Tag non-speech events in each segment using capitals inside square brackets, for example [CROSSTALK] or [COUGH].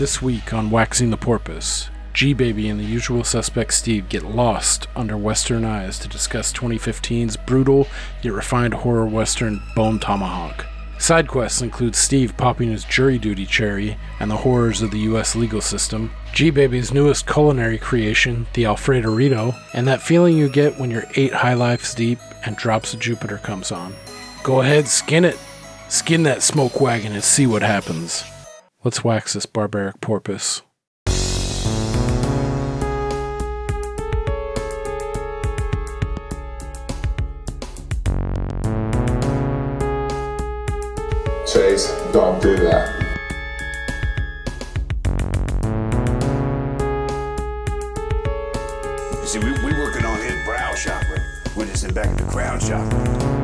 This week on Waxing the Porpoise, G Baby and the usual suspect Steve get lost under Western eyes to discuss 2015's brutal yet refined horror western Bone Tomahawk. Side quests include Steve popping his jury duty cherry and the horrors of the US legal system, G Baby's newest culinary creation, the Alfredorito, and that feeling you get when you're eight high lifes deep and Drops of Jupiter comes on. Go ahead, skin it. Skin that smoke wagon and see what happens. Let's wax this barbaric porpoise. Chase, don't do that. You see, we, we working on his brow chakra. We're just in back of the crown chakra.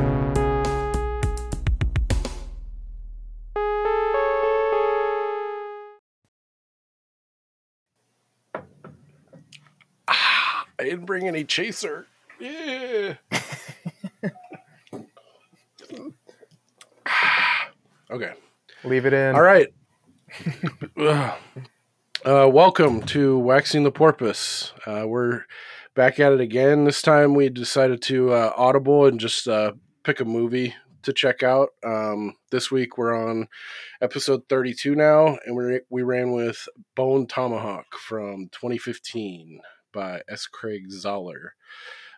Didn't bring any chaser. Yeah. [SIGHS] okay. Leave it in. All right. uh, welcome to Waxing the Porpoise. Uh, we're back at it again. This time we decided to uh, audible and just uh, pick a movie to check out. Um, this week we're on episode 32 now, and we we ran with Bone Tomahawk from 2015 by S. Craig Zahler.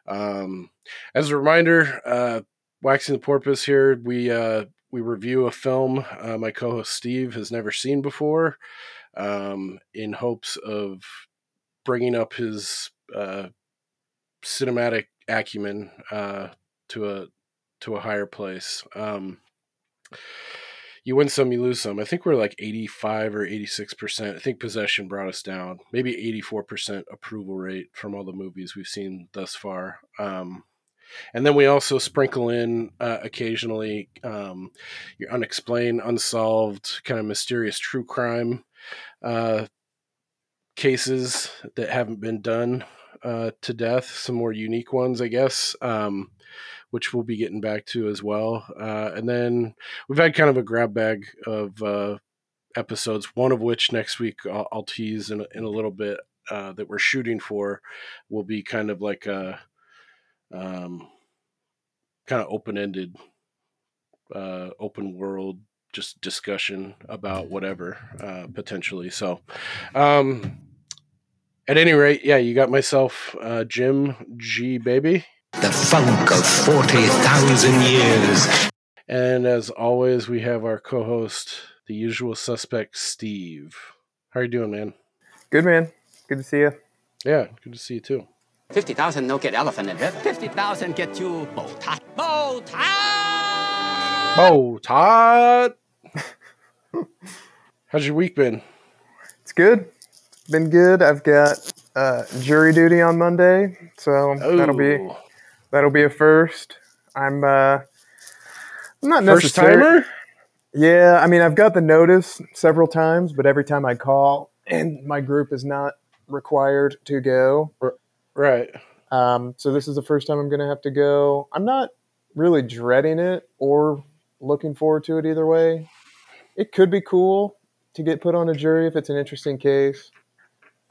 Um, as a reminder, uh, Waxing the Porpoise here, we uh, we review a film uh, my co-host Steve has never seen before, um, in hopes of bringing up his uh, cinematic acumen uh, to a to a higher place. Um, you win some, you lose some. I think we're like 85 or 86%. I think Possession brought us down. Maybe 84% approval rate from all the movies we've seen thus far. Um, and then we also sprinkle in uh, occasionally um, your unexplained, unsolved, kind of mysterious true crime uh, cases that haven't been done uh, to death. Some more unique ones, I guess, um, which we'll be getting back to as well. Uh, and then we've had kind of a grab bag of uh, episodes, one of which next week I'll, I'll tease in, a- in a little bit uh, that we're shooting for will be kind of like a um, kind of open ended, uh, open world, just discussion about whatever uh, potentially. So, um, at any rate, yeah, you got myself, uh, Jim G Baby, The funk of 40,000 years. and as always, we have our co-host, the usual suspect, Steve. How are you doing, man? Good man. Good to see you. Yeah, good to see you too. 50,000 no get elephant in it. 50,000 get you bow tie. Bow tie! Oh, Todd. How's your week been? It's good. Been good. I've got uh, jury duty on Monday, so that'll be Oh, that'll be a first. I'm uh, I'm not first timer. Yeah, I mean I've got the notice several times, but every time I call and my group is not required to go, Right. Um, so this is the first time I'm going to have to go. I'm not really dreading it or looking forward to it either way. It could be cool to get put on a jury if it's an interesting case,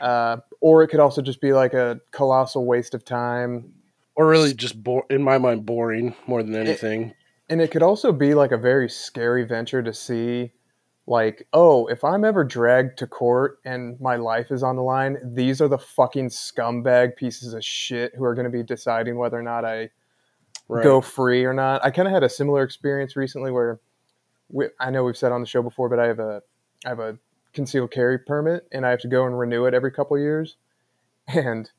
uh, or it could also just be like a colossal waste of time. Or really just bo- in my mind boring more than anything. And it could also be like a very scary venture to see, like, oh, if I'm ever dragged to court and my life is on the line, these are the fucking scumbag pieces of shit who are going to be deciding whether or not I right. go free or not. I kind of had a similar experience recently where we, I know we've said on the show before, but I have a I have a concealed carry permit and I have to go and renew it every couple years. And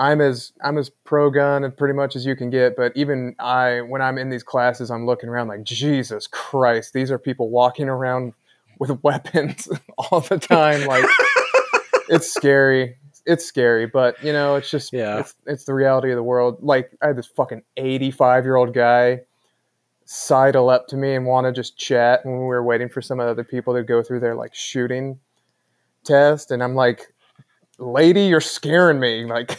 I'm as I'm as pro gun and pretty much as you can get, but even I when I'm in these classes I'm looking around like Jesus Christ, these are people walking around with [LAUGHS] weapons [LAUGHS] all the time like [LAUGHS] it's scary. It's scary, but you know, it's just Yeah. it's it's the reality of the world. Like I had this fucking 85 year old guy sidle up to me and want to just chat when we were waiting for some of the other people to go through their like shooting test, and I'm like, "Lady, you're scaring me!" Like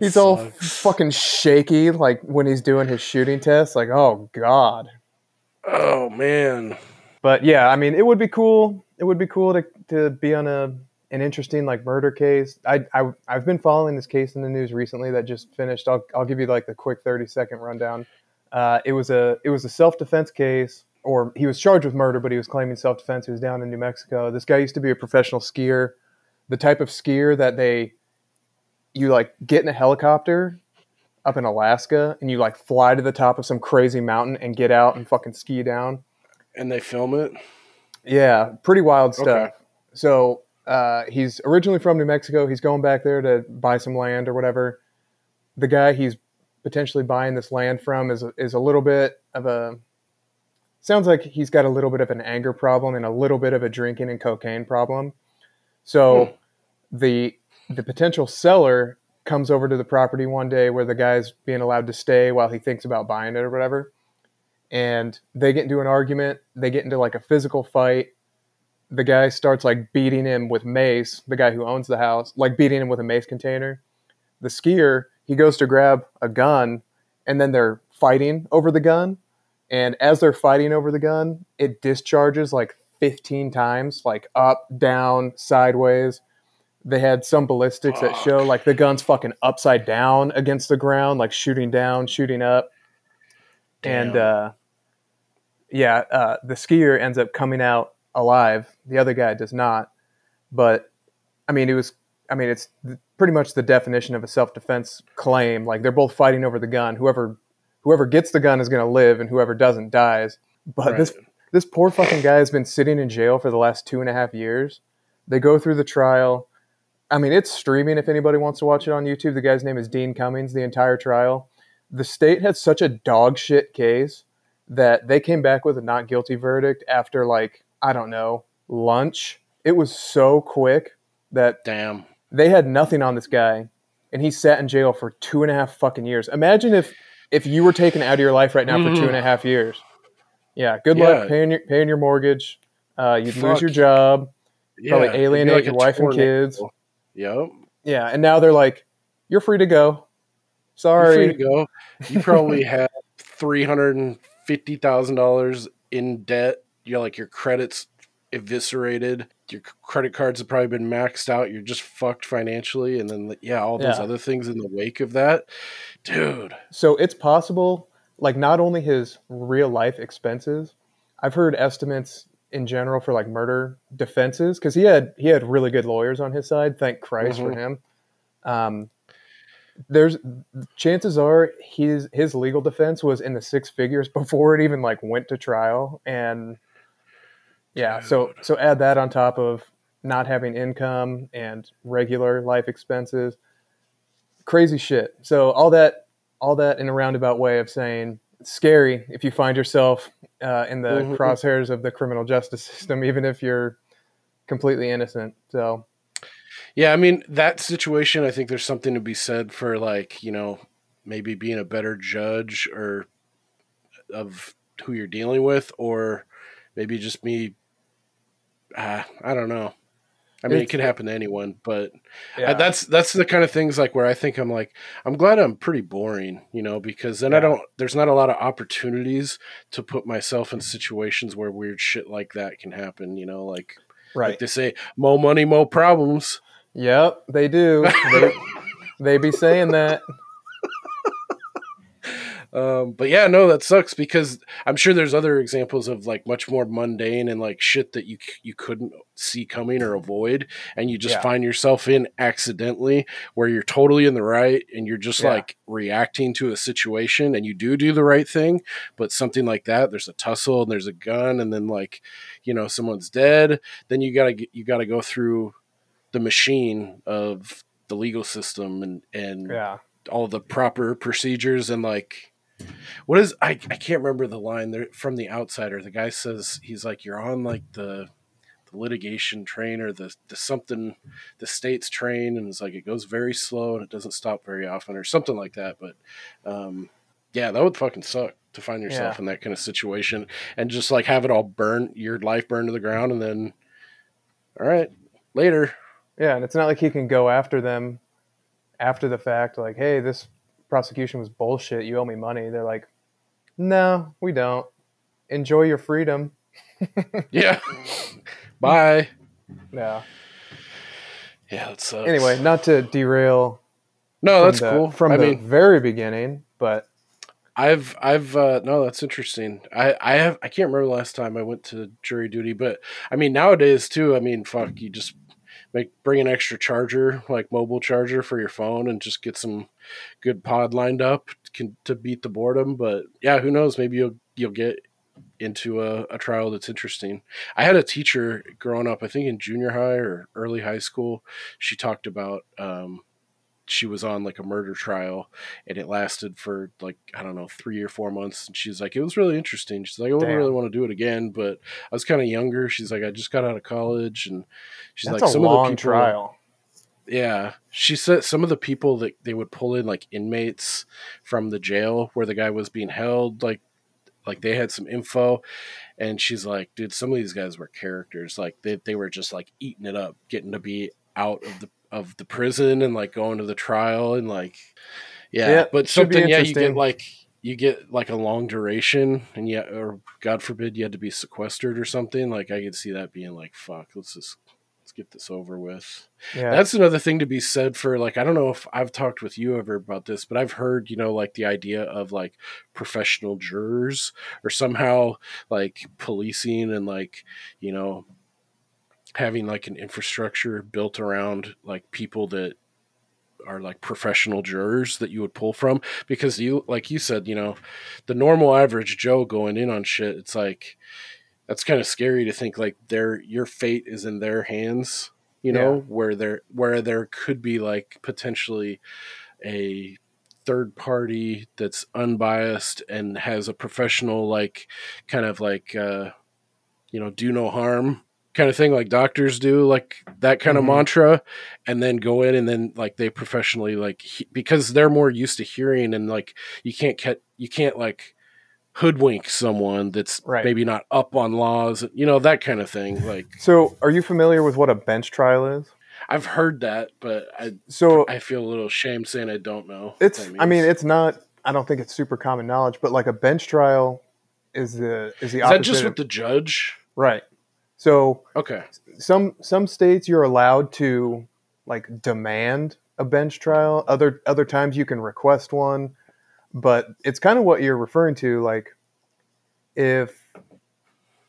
he's all fucking shaky, like when he's doing his shooting test. Like, oh god, Oh man. but yeah, I mean, it would be cool. It would be cool to to be on a an interesting like murder case. I, I I've been following this case in the news recently that just finished. I'll I'll give you like the quick thirty second rundown. Uh, it was a it was a self defense case, or he was charged with murder, but he was claiming self defense. He was down in New Mexico. This guy used to be a professional skier, the type of skier that they you like get in a helicopter up in Alaska and you like fly to the top of some crazy mountain and get out and fucking ski down. And they film it. Yeah, pretty wild stuff. Okay. So uh, he's originally from New Mexico. He's going back there to buy some land or whatever. The guy he's potentially buying this land from is is a little bit of a sounds like he's got a little bit of an anger problem and a little bit of a drinking and cocaine problem. So hmm. the the potential seller comes over to the property one day where the guy's being allowed to stay while he thinks about buying it or whatever. And they get into an argument. They get into like a physical fight. The guy starts like beating him with mace, the guy who owns the house, like beating him with a mace container. The skier, he goes to grab a gun and then they're fighting over the gun. And as they're fighting over the gun, it discharges like 15 times, like up, down, sideways they had some ballistics that show like the gun's fucking upside down against the ground, like shooting down, shooting up. And uh, yeah, uh, the skier ends up coming out alive. The other guy does not. But I mean, it was. I mean, it's pretty much the definition of a self-defense claim. Like they're both fighting over the gun. Whoever whoever gets the gun is going to live, and whoever doesn't dies. But this this poor fucking guy has been sitting in jail for the last two and a half years. They go through the trial. I mean, it's streaming if anybody wants to watch it on YouTube. The guy's name is Dean Cummings, the entire trial. The state had such a dog shit case that they came back with a not guilty verdict after, like, I don't know, lunch. It was so quick that Damn. they had nothing on this guy, and he sat in jail for two and a half fucking years. Imagine if if you were taken out of your life right now for two and a half years. Yeah, good Yeah. luck paying your paying your mortgage. Uh, you'd lose your job. Probably it'd be alienate your a wife and kids. Yep. Yeah, and now they're like, "You're free to go." You're Sorry. free to go. You probably [LAUGHS] have three hundred and fifty thousand dollars in debt. You're like your credits eviscerated. Your credit cards have probably been maxed out. You're just fucked financially, and then yeah, all those Yeah. other things in the wake of that, dude. So it's possible, like not only his real life expenses. I've heard estimates in general for like murder defenses because he had he had really good lawyers on his side. Thank Christ for Mhm. him. Um, there's chances are his his legal defense was in the six figures [LAUGHS] before it even like went to trial, and yeah, so so add that on top of not having income and regular life expenses crazy shit. So all that, all that in a roundabout way of saying it's scary if you find yourself uh, in the Mhm. crosshairs of the criminal justice [LAUGHS] system, even if you're completely innocent. So Yeah, I mean that situation. I think there's something to be said for like you know maybe being a better judge or of who you're dealing with, or maybe just me. Uh, I don't know. I mean, it It's- could happen to anyone, but yeah, I- that's that's the kind of things like where I think I'm like I'm glad I'm pretty boring, you know, because then I don't. There's not a lot of opportunities to put myself in situations where weird shit like that can happen, you know, like right. like they say, more money, more problems. Yep, they do. They, they be saying that. Um, but yeah, no, that sucks because I'm sure there's other examples of like much more mundane and like shit that you you couldn't see coming or avoid, and you just Yeah. find yourself in accidentally where you're totally in the right and you're just Yeah. like reacting to a situation and you do do the right thing, but something like that, there's a tussle and there's a gun and then like you know someone's dead, then you gotta get, you gotta go through the machine of the legal system and and Yeah, all the proper procedures and like what is I, I can't remember the line there from the outsider. The guy says he's like you're on like the the litigation train or the the something the state's train. And it's like it goes very slow and it doesn't stop very often or something like that. But um yeah that would fucking suck to find yourself Yeah. in that kind of situation and just like have it all burn your life burned to the ground and then all right later. Yeah, and it's not like he can go after them after the fact, like, "Hey, this prosecution was bullshit. You owe me money." They're like, "No, we don't. Enjoy your freedom." [LAUGHS] Yeah. Bye. Yeah. Yeah, that sucks. Anyway, not to derail. no, that's the- cool. From I the mean, very beginning, but I've I've uh no, that's interesting. I I have I can't remember the last time I went to jury duty, but I mean nowadays too. I mean, fuck, you just make bring an extra charger, like mobile charger for your phone, and just get some good pod lined up can, to beat the boredom. But yeah, who knows? Maybe you'll you'll get into a, a trial that's interesting. I had a teacher growing up, I think in junior high or early high school. She talked about um, she was on like a murder trial and it lasted for like I don't know three or four months. And she's like, it was really interesting. She's like, I wouldn't Damn. really want to do it again, but I was kind of younger. She's like, I just got out of college, and she's that's like, a some long of the people, trial. Yeah, she said some of the people that they would pull in like inmates from the jail where the guy was being held, like like they had some info, and she's like, dude, some of these guys were characters. Like they they were just like eating it up, getting to be out of the of the prison and like going to the trial and like yeah, Yeah, but something yeah you get like you get like a long duration and yeah or god forbid you had to be sequestered or something like i could see that being like fuck let's just get this over with Yeah. that's another thing to be said for like I don't know if I've talked with you ever about this, but I've heard, you know, like the idea of like professional jurors or somehow like policing and like, you know, having like an infrastructure built around like people that are like professional jurors that you would pull from because you like you said, you know, the normal average Joe going in on shit, it's like that's kind of scary to think like their your fate is in their hands you know Yeah. where there where there could be like potentially a third party that's unbiased and has a professional like kind of like uh you know do no harm kind of thing like doctors do like that kind Mhm. of mantra and then go in and then like they professionally like he, because they're more used to hearing and like you can't get you can't like hoodwink someone that's Right. maybe not up on laws you know that kind of thing like So, are you familiar with what a bench trial is? i've heard that but i So, i feel a little shame saying i don't know it's I mean, it's not I don't think it's super common knowledge, but like a bench trial is the is the is opposite that just with the judge right. So, okay some some states you're allowed to like demand a bench trial other other times you can request one but it's kind of what you're referring to like if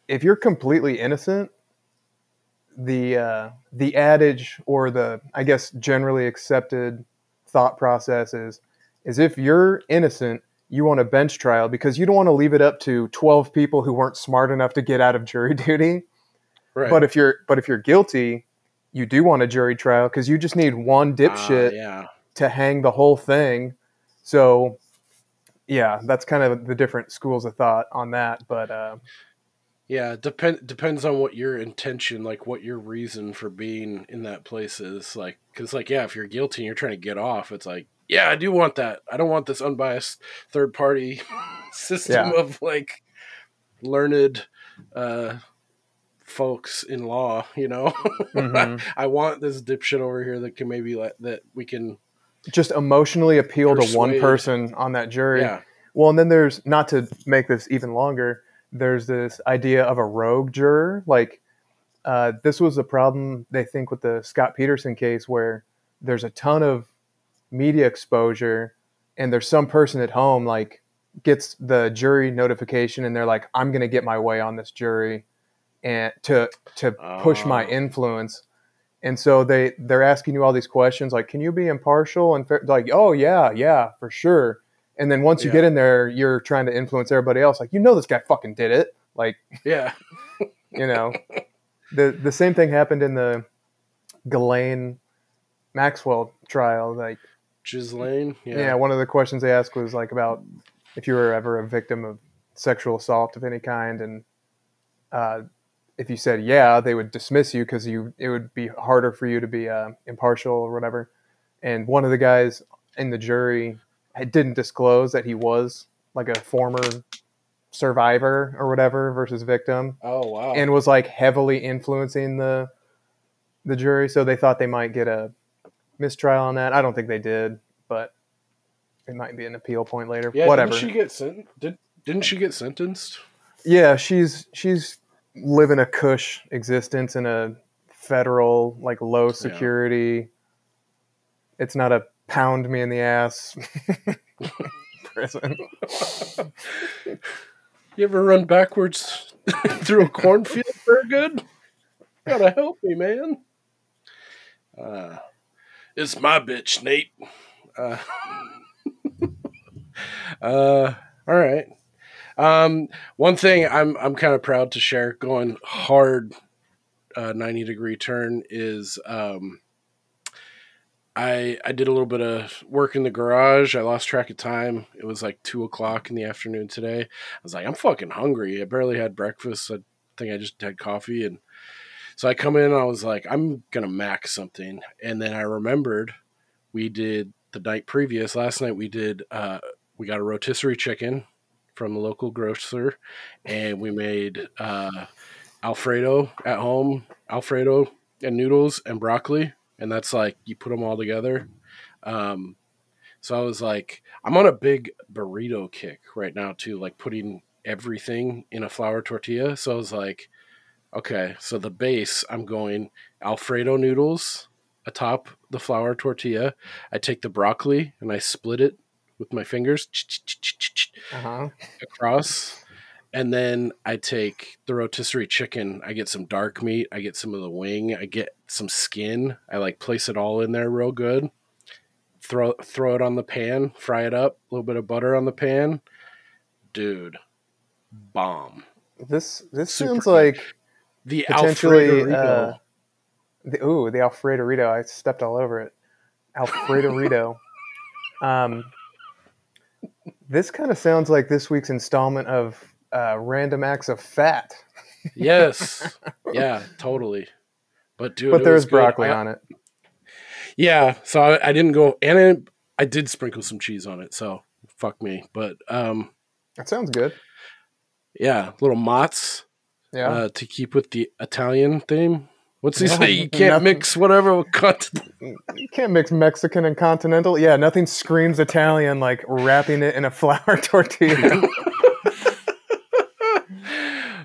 if you're completely innocent the uh, the adage or the i guess generally accepted thought process is is if you're innocent you want a bench trial because you don't want to leave it up to 12 people who weren't smart enough to get out of jury [LAUGHS] duty. Right. But if you're but if you're guilty, you do want a jury trial because you just need one Ah, dipshit yeah. to hang the whole thing. So, yeah, that's kind of the different schools of thought on that. But uh, Yeah, depend depends on what your intention, like what your reason for being in that place is. Like, because like yeah, if you're guilty and you're trying to get off, it's like yeah, I do want that. I don't want this unbiased third party [LAUGHS] system Yeah. of like learned uh, folks in law. You know, [LAUGHS] Mhm. I want this dipshit over here that can maybe let that we can. Just emotionally appeal to one person on that jury. Yeah, Well, and then there's not to make this even longer. There's this idea of a rogue juror. Like uh, this was a problem they think with the Scott Peterson case, where there's a ton of media exposure, and there's some person at home like gets the jury notification, and they're like, "I'm going to get my way on this jury," and to to push my Oh. influence. And so they they're asking you all these questions like, "Can you be impartial?" And fair? like, "Oh yeah, yeah, for sure." And then once you Yeah. get in there, you're trying to influence everybody else. Like, you know, this guy fucking did it. Like, yeah, [LAUGHS] you know, the the same thing happened in the Ghislaine Maxwell trial. Like, Ghislaine. yeah. Yeah, one of the questions they asked was like about if you were ever a victim of sexual assault of any kind, and uh, if you said yeah, they would dismiss you because you it would be harder for you to be uh, impartial or whatever. And one of the guys in the jury had- didn't disclose that he was like a former survivor or whatever versus victim Oh wow. and was like heavily influencing the the jury so they thought they might get a mistrial on that i don't think they did but it might be an appeal point later yeah, whatever Didn't she get sent? Did didn't she get sentenced? yeah she's she's living a cush existence in a federal, like low security. It's not a pound me in the ass [LAUGHS] prison. [LAUGHS] You ever run backwards [LAUGHS] through a cornfield for good? Gotta help me, man. Uh, it's my bitch, Nate. Uh, uh, all right. Um, one thing I'm I'm kind of proud to share going hard uh, 90 degree turn is um, I I did a little bit of work in the garage. I lost track of time. It was like two o'clock in the afternoon today. I was like, I'm fucking hungry. I barely had breakfast. I think I just had coffee and so I come in I was like, I'm gonna mac something. And then I remembered we did the night previous, last night we did uh we got a rotisserie chicken from a local grocer and we made uh Alfredo at home, Alfredo and noodles and broccoli. And that's like you put them all together. Um so I was like, I'm on a big burrito kick right now too, like putting everything in a flour tortilla. So I was like, okay, so the base, I'm going Alfredo noodles atop the flour tortilla. I take the broccoli and I split it with my fingers Uh-huh. across. And then I take the rotisserie chicken. I get some dark meat. I get some of the wing. I get some skin. I like place it all in there real good. Throw throw it on the pan, fry it up, a little bit of butter on the pan. Dude, bomb. This this Super sounds like The potentially Alfredo uh, the, ooh the Alfredo I stepped all over it. Alfredo [LAUGHS] um, this kind of sounds like this week's installment of uh, Random Acts of Fat, Yes. [LAUGHS] Yeah, totally. But dude, but there's broccoli I- on it. Yeah, so I, I didn't go, and I, I did sprinkle some cheese on it. So fuck me. But um, That sounds good. yeah, little mozz Yeah. uh, to keep with the Italian theme. What's he No, say? You can't nothing- mix whatever continent. [LAUGHS] you can't mix Mexican and continental. Yeah, nothing screams Italian like wrapping it in a [LAUGHS] flour tortilla. [LAUGHS]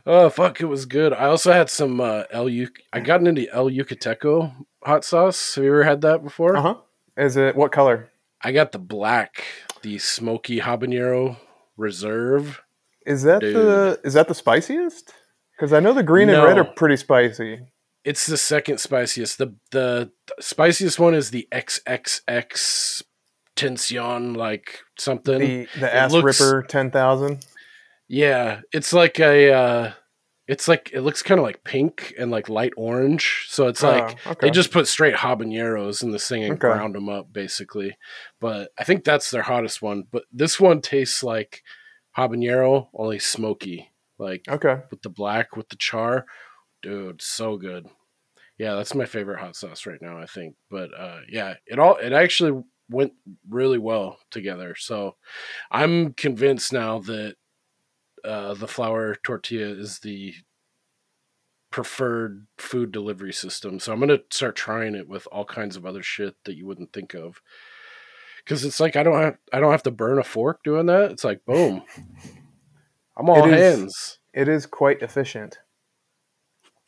Oh fuck, it was good. I also had some uh, El U. I got into El Yucateco hot sauce. Have you ever had that before? uh huh. Is it what color? I got the black, the smoky habanero reserve. Is that the is that the spiciest? Because I know the green and red are pretty spicy. It's the second spiciest. The the spiciest one is the XXX Tension, like something. The the ass looks- ripper ten thousand. Yeah, it's like a. Uh, it's like it looks kind of like pink and like light orange. So it's like Oh, okay. they just put straight habaneros in this thing and Okay. ground them up basically. But I think that's their hottest one. But this one tastes like habanero, only smoky, like Okay. with the black with the char. Dude, so good. Yeah, that's my favorite hot sauce right now, I think. But uh yeah, it all it actually went really well together. So I'm convinced now that uh the flour tortilla is the preferred food delivery system. So I'm going to start trying it with all kinds of other shit that you wouldn't think of. Cuz it's like I don't have I don't have to burn a fork doing that. It's like boom. I'm all It is- hands. It is quite efficient.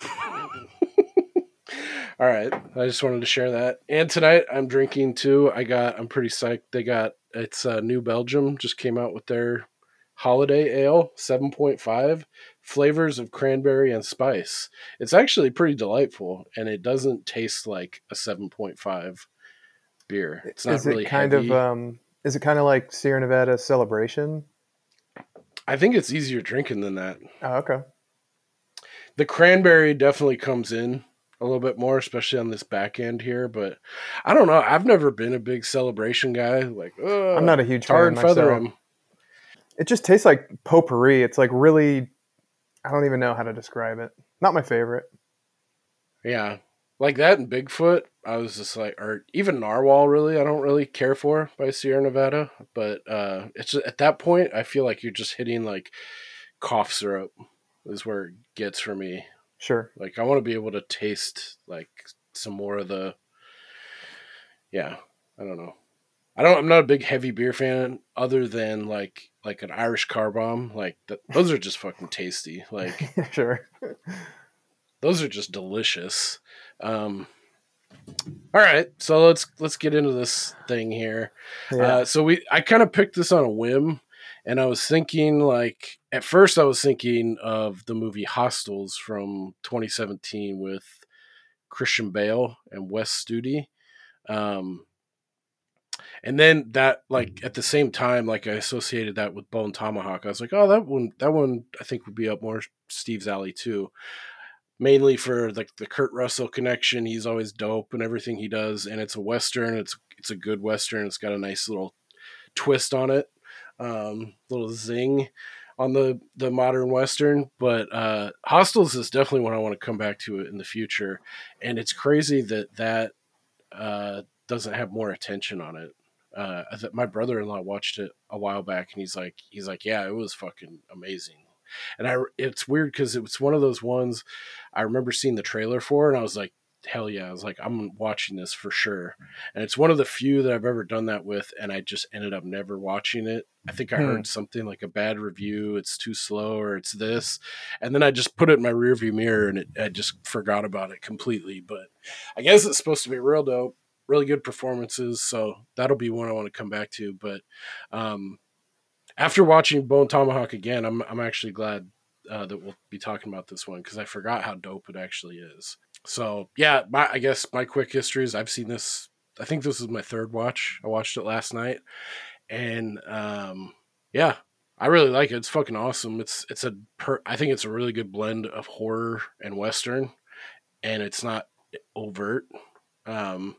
[LAUGHS] All right. I just wanted to share that. And tonight I'm drinking too. I got I'm pretty psyched. They got it's uh, New Belgium just came out with their holiday ale 7.5 flavors of cranberry and spice. It's actually pretty delightful and it doesn't taste like a 7.5 beer. It's not is really it kind heavy. of um is it kind of like Sierra Nevada celebration? I think it's easier drinking than that. Oh, okay. The cranberry definitely comes in a little bit more, especially on this back end here. But I don't know. I've never been a big celebration guy. Like, uh, I'm not a huge tar fan and feather him. It just tastes like potpourri. It's like really I don't even know how to describe it. Not my favorite. Yeah, like that and Bigfoot. I was just like, or even Narwhal. Really, I don't really care for by Sierra Nevada. But uh, it's at that point, I feel like you're just hitting like cough syrup is where it gets for me. Sure. Like I want to be able to taste like some more of the. Yeah, I don't know. I don't. I'm not a big heavy beer fan, other than like like an Irish car bomb. Like th- those are just fucking tasty. Like [LAUGHS] sure. those are just delicious. Um, all right, so let's let's get into this thing here. Yeah. Uh, so we, I kind of picked this on a whim, and I was thinking like at first I was thinking of the movie Hostiles from 2017 with Christian Bale and Wes Studi. Um, and then that like at the same time, like I associated that with Bone Tomahawk. I was like, oh, that one, that one, I think would be up more Steve's alley too. Mainly for like the Kurt Russell connection. He's always dope and everything he does, and it's a western. It's it's a good western. It's got a nice little twist on it, um, little zing on the the modern western. But uh, Hostiles is definitely one I want to come back to in the future, and it's crazy that that uh, doesn't have more attention on it. Uh, I th- my brother-in-law watched it a while back, and he's like, he's like, yeah, it was fucking amazing. And I, it's weird because it was one of those ones I remember seeing the trailer for, and I was like, hell yeah! I was like, I'm watching this for sure. And it's one of the few that I've ever done that with, and I just ended up never watching it. I think I Hmm. heard something like a bad review, it's too slow, or it's this, and then I just put it in my rearview mirror, and it, I just forgot about it completely. But I guess it's supposed to be real dope, really good performances, so that'll be one I want to come back to. But um, after watching Bone Tomahawk again, I'm I'm actually glad uh, that we'll be talking about this one because I forgot how dope it actually is. So yeah, my I guess my quick history is I've seen this. I think this is my third watch. I watched it last night, and um, yeah, I really like it. It's fucking awesome. It's it's a per, I think it's a really good blend of horror and western, and it's not overt. Um,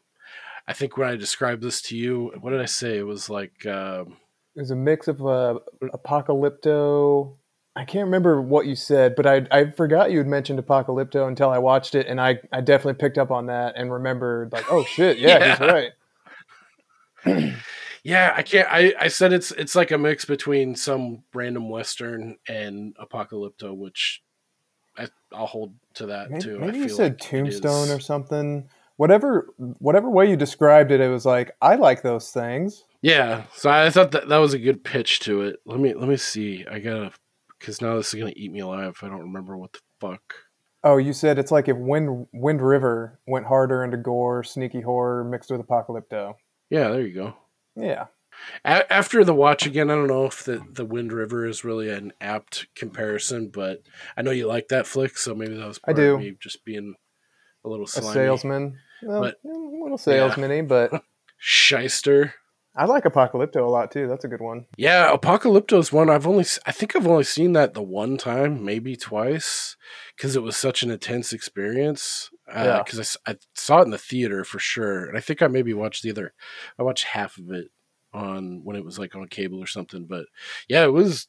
I think when I described this to you, what did I say? It was like. Um, It was a mix of uh, apocalypto. I can't remember what you said, but I I forgot you had mentioned apocalypto until I watched it, and I I definitely picked up on that and remembered like, oh shit, yeah, he's [LAUGHS] Yeah. right. [CLEARS THROAT] Yeah, I can't. I, I said it's it's like a mix between some random western and apocalypto, which I, I'll hold to that Maybe, too. I maybe you said like Tombstone or something. Whatever whatever way you described it, it was like I like those things. Yeah, so I thought that that was a good pitch to it. Let me let me see. I gotta because now this is gonna eat me alive. I don't remember what the fuck. Oh, you said it's like if Wind Wind River went harder into gore, sneaky horror mixed with apocalypto. Yeah, there you go. Yeah. A- after the watch again, I don't know if the the Wind River is really an apt comparison, but I know you like that flick, so maybe that was I do. of me just being a little A salesman. Well, But- mm, a little salesman-y, but [LAUGHS] shyster. I like Apocalypto a lot too. That's a good one. Yeah, Apocalypto is one I've only I think I've only seen that the one time, maybe twice, because it was such an intense experience. Uh, yeah. Because I, saw it in the theater for sure, and I think I maybe watched the other. I watched half of it on when it was like on cable or something. But yeah, it was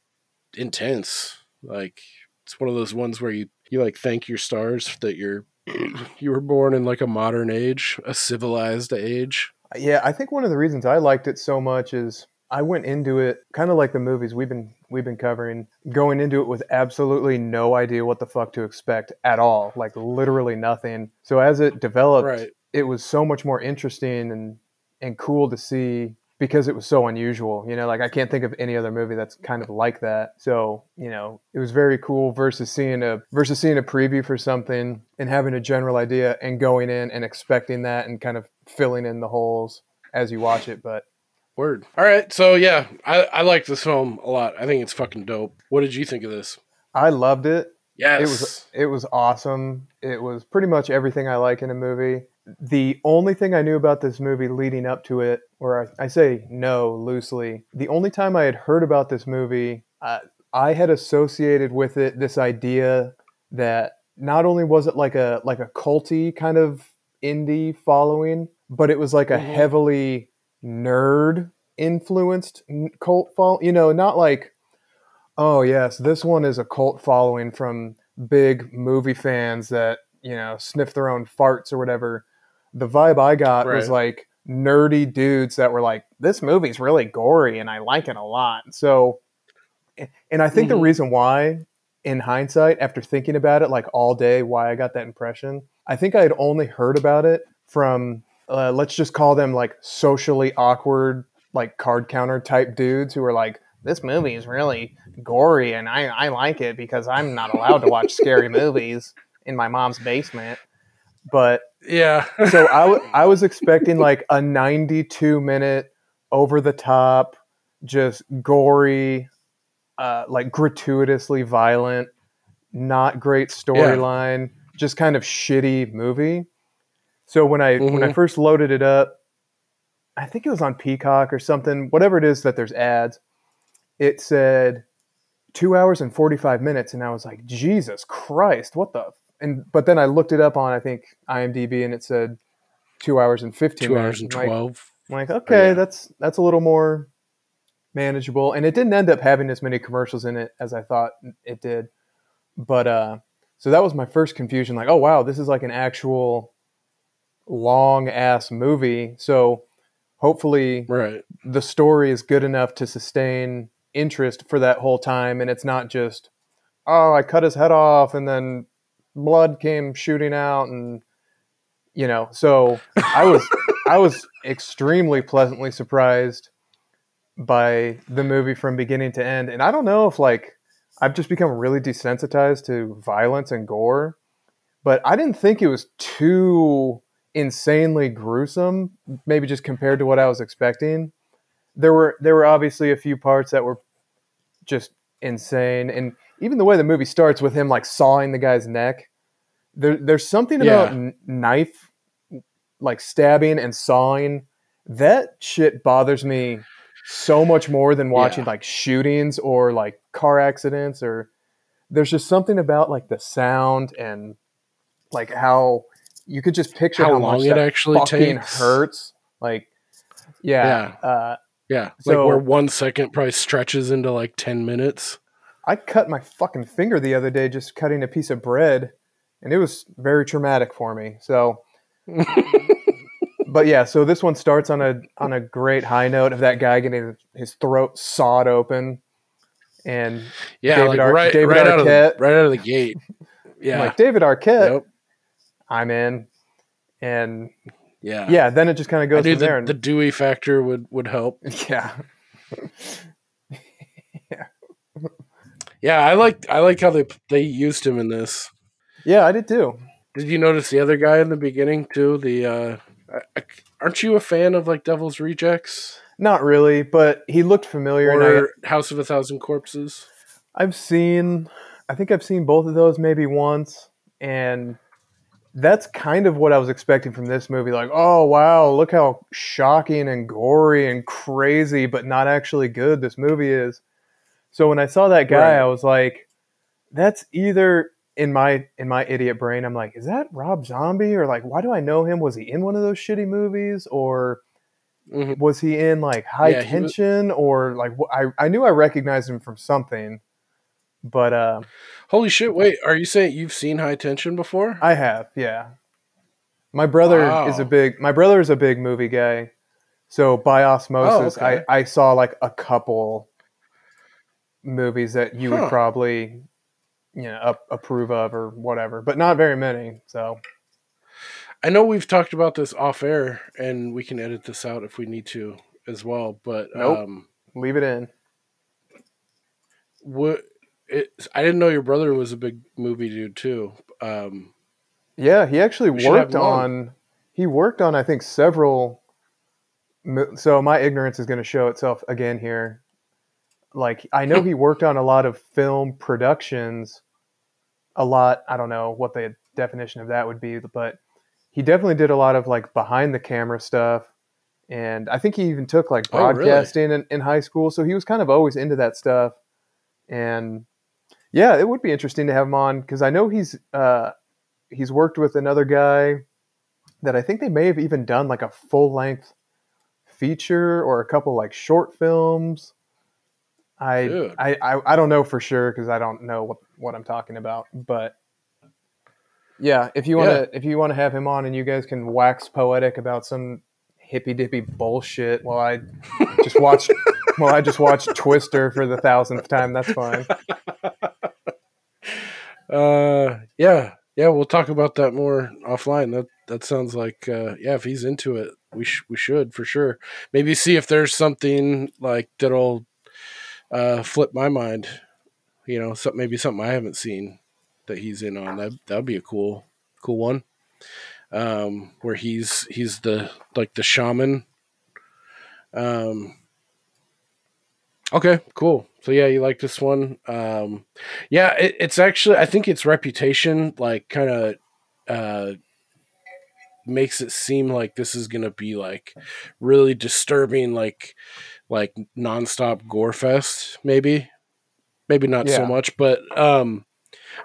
intense. Like it's one of those ones where you you like thank your stars that you're [CLEARS THROAT] you were born in like a modern age, a civilized age. Yeah, I think one of the reasons I liked it so much is I went into it kind of like the movies we've been we've been covering, going into it with absolutely no idea what the fuck to expect at all, like literally nothing. So as it developed, Right. it was so much more interesting and and cool to see because it was so unusual. You know, like I can't think of any other movie that's kind of like that. So, you know, it was very cool versus seeing a versus seeing a preview for something and having a general idea and going in and expecting that and kind of filling in the holes as you watch it. But Word. All right. So yeah, I, I like this film a lot. I think it's fucking dope. What did you think of this? I loved it. Yes. It was it was awesome. It was pretty much everything I like in a movie. The only thing I knew about this movie leading up to it, or I, I say no loosely, the only time I had heard about this movie, uh, I had associated with it this idea that not only was it like a like a culty kind of indie following, but it was like a Mhm. heavily nerd influenced cult follow. You know, not like Oh yes, this one is a cult following from big movie fans that you know sniff their own farts or whatever. The vibe I got was like nerdy dudes that were like, "This movie's really gory and I like it a lot." So, and I think the Mhm. reason why, in hindsight, after thinking about it like all day, why I got that impression, I think I had only heard about it from uh, let's just call them like socially awkward like card counter type dudes who are like, this movie is really gory and I, I like it because I'm not allowed to watch scary movies in my mom's basement. But Yeah. so I, w- I was expecting like a 92 minute over the top, just gory, uh, like gratuitously violent, not great storyline, just kind of shitty movie. So when I when I Mhm. first loaded it up, I think it was on Peacock or something, whatever it is that there's ads. It said two hours and 45 minutes, and I was like, Jesus Christ, what the? f-" And but then I looked it up on I think IMDb, and it said two hours and 15 Two minutes. hours and I'm like- 12. I'm like, okay, yeah. that's that's a little more manageable, and it didn't end up having as many commercials in it as I thought it did. But uh, so that was my first confusion. Like, oh wow, this is like an actual long ass movie. So hopefully Right. the story is good enough to sustain interest for that whole time, and it's not just, oh, I cut his head off and then blood came shooting out, and you know. So I was [LAUGHS] I was extremely pleasantly surprised by the movie from beginning to end, and I don't know if like I've just become really desensitized to violence and gore, but I didn't think it was too insanely gruesome. Maybe just compared to what I was expecting there were there were obviously a few parts that were just insane and even the way the movie starts with him like sawing the guy's neck there, there's something about Yeah. n- knife like stabbing and sawing that shit bothers me so much more than watching Yeah. like shootings or like car accidents or there's just something about like the sound and like how you could just picture How how, long it actually fucking takes. hurts like yeah, Uh, Yeah. So- like where one second probably stretches into like 10 minutes. I cut my fucking finger the other day just cutting a piece of bread, and it was very traumatic for me. So, [LAUGHS] but yeah, so this one starts on a on a great high note of that guy getting his throat sawed open, and Yeah. David like Ar- right, David right, out of the, Arquette. right out of the gate. I'm Yeah. like David Arquette, Yep. I'm in, and Yeah. yeah, then it just kind of goes from there. the, And, the Dewey factor would, would help. [LAUGHS] yeah, Yeah, I like I like how they they used him in this. yeah, I did too. Did you notice the other guy in the beginning too? The uh, aren't you a fan of like Devil's Rejects Not really, but he looked familiar, and I, House of a Thousand Corpses? I've seen, I think I've seen both of those maybe once, and that's kind of what I was expecting from this movie. Like, oh wow, look how shocking and gory and crazy, but not actually good this movie is. So when I saw that guy, Right. I was like, that's either in my in my idiot brain, I'm like, is that Rob Zombie or like, why do I know him? Was he in one of those shitty movies or? Mhm. Was he in like High Yeah, he was- Tension or like I I knew I recognized him from something, but uh, Holy shit! Wait, are you saying you've seen High Tension before? I have, yeah. My brother is a big. My brother is a big movie guy, so by osmosis, Oh, okay. I I saw like a couple movies that you Huh. would probably, you know, up, approve of or whatever, but not very many. So I know we've talked about this off air, and we can edit this out if we need to as well. But Nope. um, leave it in. what? It, I didn't know your brother was a big movie dude too. Um, Yeah, he actually We should have worked on. He worked on, I think, several. So my ignorance is going to show itself again here. Like I know [LAUGHS] he worked on a lot of film productions. A lot. I don't know what the definition of that would be, but he definitely did a lot of like behind the camera stuff. And I think he even took like Oh, really? broadcasting in, in high school. So he was kind of always into that stuff. And yeah, it would be interesting to have him on because I know he's uh, he's worked with another guy that I think they may have even done like a full length feature or a couple like short films. I I, I, I don't know for sure because I don't know what, what I'm talking about, but yeah, if you want to Yeah. if you want to have him on and you guys can wax poetic about some hippy dippy bullshit while I just watch [LAUGHS] while I just watch Twister for the thousandth time, that's fine. [LAUGHS] uh, yeah, yeah, we'll talk about that more offline. That that sounds like uh, yeah, if he's into it, we sh- we should for sure. Maybe see if there's something like that'll uh, flip my mind. You know, maybe something I haven't seen that he's in on. That that'd be a cool cool one. Um, where he's he's the like the shaman. Um. Okay, cool. So yeah, you like this one. Um, yeah, it, it's actually I think its reputation like kind of uh makes it seem like this is gonna be like really disturbing, like like nonstop gore fest. Maybe, maybe not so much, but um,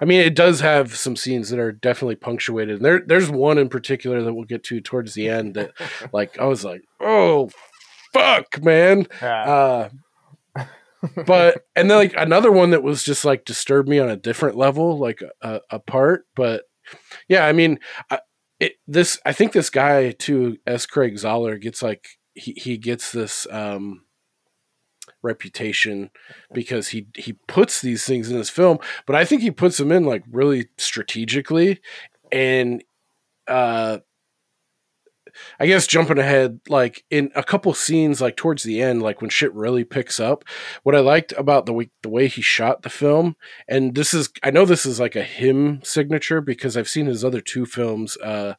I mean, it does have some scenes that are definitely punctuated. And there, there's one in particular that we'll get to towards the end that, [LAUGHS] like, I was like, oh, fuck, man. Yeah. Uh, but and then like another one that was just like disturbed me on a different level, like a, a part. But yeah, I mean, I, it, this I think this guy too, S. Craig Zahler, gets like he he gets this um reputation because he he puts these things in his film, but I think he puts them in like really strategically and uh I guess jumping ahead, like in a couple scenes, like towards the end, like when shit really picks up. What I liked about the way the way he shot the film, and this is, I know this is like a him signature because I've seen his other two films, uh,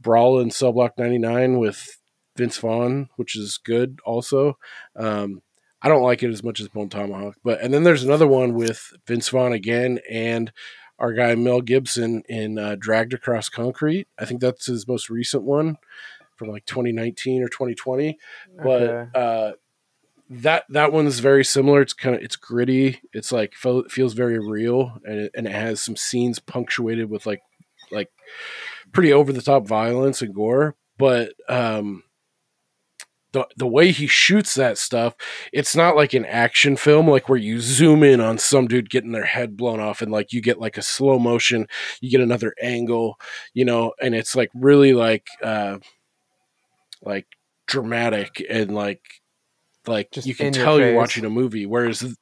Brawl and Cell Block ninety nine with Vince Vaughn, which is good also. Um, I don't like it as much as Bone Tomahawk, but and then there's another one with Vince Vaughn again and our guy Mel Gibson in uh, Dragged Across Concrete. I think that's his most recent one from like 2019 or 2020. But uh, that that one's very similar. It's kind of it's gritty. It's like feel, feels very real, and it, and it has some scenes punctuated with like like pretty over the top violence and gore. But um, the the way he shoots that stuff, it's not like an action film, like where you zoom in on some dude getting their head blown off, and like you get like a slow motion, you get another angle, you know, and it's like really like uh, like dramatic and like like Just you can tell you're watching a movie. Whereas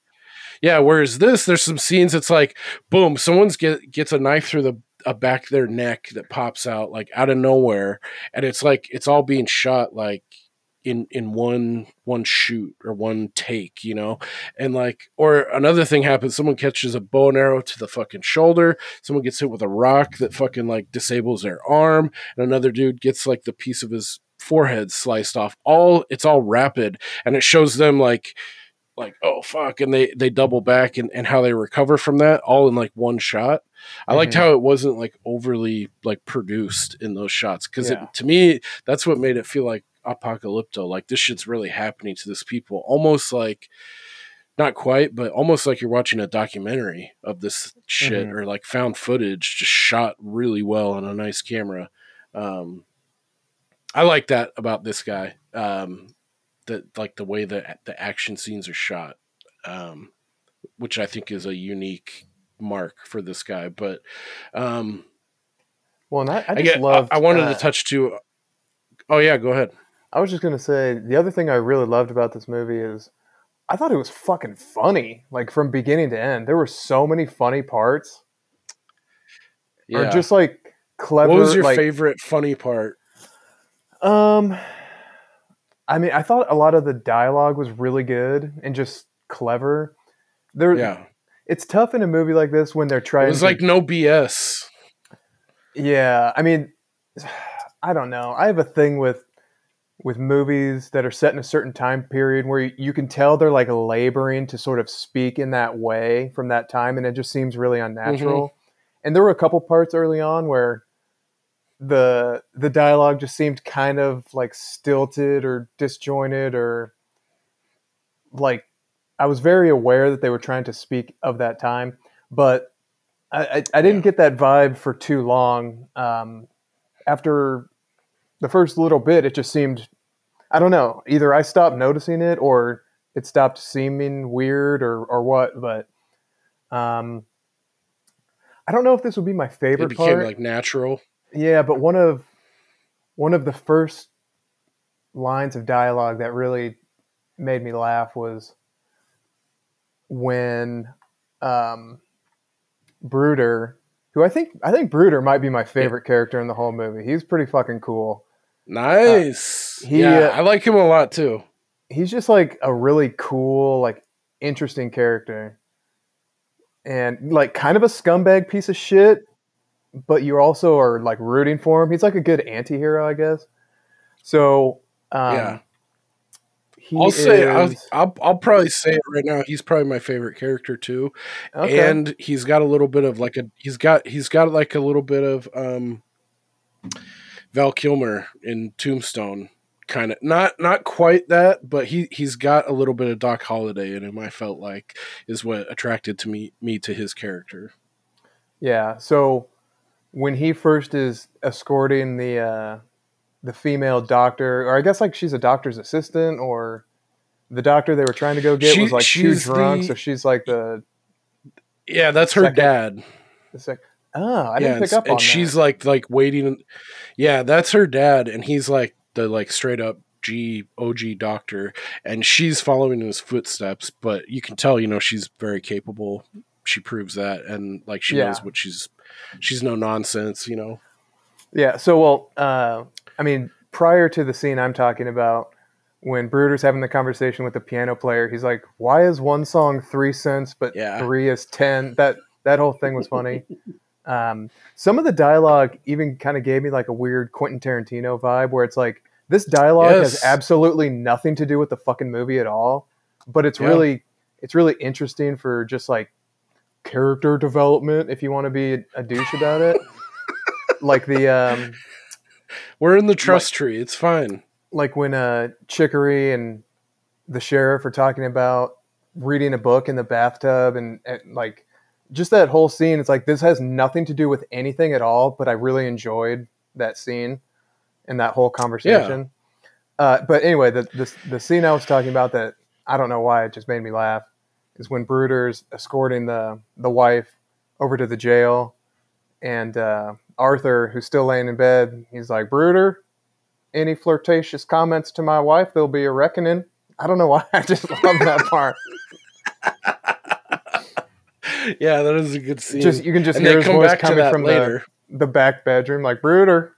yeah, whereas this, there's some scenes it's like, boom, someone's get gets a knife through the a back of their neck that pops out like out of nowhere, and it's like it's all being shot like in in one one shoot or one take, you know, and like or another thing happens, someone catches a bow and arrow to the fucking shoulder, someone gets hit with a rock that fucking like disables their arm, and another dude gets like the piece of his forehead sliced off. All it's all rapid, and it shows them like like oh fuck and they they double back and, and how they recover from that all in like one shot i liked Mhm. how it wasn't like overly like produced in those shots because Yeah. to me that's what made it feel like apocalypto like this shit's really happening to this people almost like not quite but almost like you're watching a documentary of this shit Mhm. or like found footage just shot really well on a nice camera um i like that about this guy um that like the way that the action scenes are shot, um, which I think is a unique mark for this guy. But um, Well, and I, I just get, I. I wanted uh, to touch to. Oh yeah, go ahead. I was just gonna say the other thing I really loved about this movie is I thought it was fucking funny, like from beginning to end. There were so many funny parts, Yeah. or just like clever. what was your like, favorite funny part? Um, I mean, I thought a lot of the dialogue was really good and just clever. There, Yeah, it's tough in a movie like this when they're it trying. was to, like no BS. yeah. I mean, [SIGHS] I don't know. I have a thing with with movies that are set in a certain time period where you can tell they're like laboring to sort of speak in that way from that time, and it just seems really unnatural. And there were a couple parts early on where the the dialogue just seemed kind of like stilted or disjointed or like I was very aware that they were trying to speak of that time, but I, I, I didn't get that vibe for too long. Um, after the first little bit, it just seemed I don't know. Either I stopped noticing it or it stopped seeming weird or or what. But um, I don't know if this would be my It favorite became part. like natural. Yeah, but one of one of the first lines of dialogue that really made me laugh was when um, Brooder, who I think I think Brooder might be my favorite character in the whole movie. He's pretty fucking cool. Nice. He, yeah, uh, I like him a lot too. he's just like a really cool, like interesting character, and like kind of a scumbag piece of shit. But you also are like rooting for him. He's like a good anti-hero, I guess. So um, Yeah. I'll say I'll, I'll I'll probably say it right now. He's probably my favorite character too, okay. and he's got a little bit of like a he's got he's got like a little bit of um Val Kilmer in Tombstone, kind of not not quite that, but he he's got a little bit of Doc Holliday in him. I felt like is what attracted to me me to his character. Yeah. So when he first is escorting the uh, the female doctor, or I guess like she's a doctor's assistant, or the doctor they were trying to go get She- was like too she's drunk, the- so she's like the Yeah, that's her Second- dad. the sec- Oh, I yeah, didn't pick up and on And she's that. like like waiting. Yeah, that's her dad, and he's like the like straight up G OG doctor, and she's following in his footsteps. But you can tell, you know, she's very capable. She proves that, and like she knows what she's. She's no nonsense, you know. Yeah. So well, uh, I mean, prior to the scene I'm talking about, when Brooder's having the conversation with the piano player, he's like, "Why is one song three cents, but Yeah. three is ten? That that whole thing was funny. [LAUGHS] um, some of the dialogue even kind of gave me like a weird Quentin Tarantino vibe, where it's like this dialogue has absolutely nothing to do with the fucking movie at all, but it's Yeah. really it's really interesting for just like character development if you want to be a douche about it. [LAUGHS] like the um, We're in the trust tree. It's fine. like when uh Chicory and the sheriff are talking about reading a book in the bathtub and, and like just that whole scene it's like this has nothing to do with anything at all but i really enjoyed that scene and that whole conversation uh, but anyway the, the, the scene i was talking about that i don't know why it just made me laugh is when brooder's escorting the, the wife over to the jail and uh, arthur who's still laying in bed he's like bruder any flirtatious comments to my wife, there'll be a reckoning. I don't know why. [LAUGHS] I just love that part. [LAUGHS] Yeah, that is a good scene. Just you can just and hear his voice coming from later. the the back bedroom, like Brooder.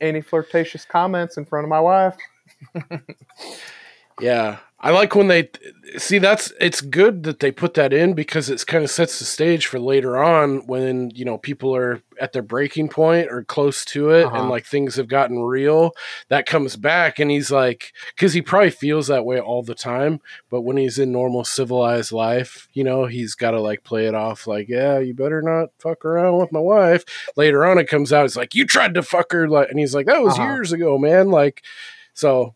Any flirtatious comments in front of my wife? [LAUGHS] Yeah. I like when they see that's it's good that they put that in because it kind of sets the stage for later on when you know people are at their breaking point or close to it Uh-huh. and like things have gotten real that comes back and he's like cuz he probably feels that way all the time but when he's in normal civilized life you know he's got to like play it off like yeah you better not fuck around with my wife later on it comes out it's like you tried to fuck her like and he's like that was Uh-huh. years ago man like so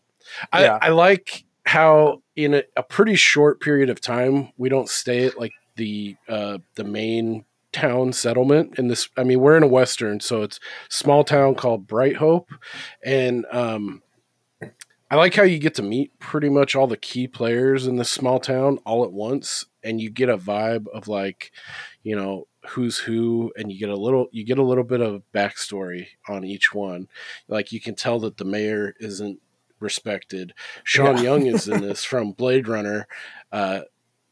I, Yeah. I like how in a, a pretty short period of time we don't stay at like the uh, the main town settlement in this i mean we're in a western so it's small town called bright hope and um i like how you get to meet pretty much all the key players in this small town all at once and you get a vibe of like you know who's who and you get a little you get a little bit of backstory on each one. Like you can tell that the mayor isn't respected. Sean Yeah. young is in [LAUGHS] this from blade runner. Uh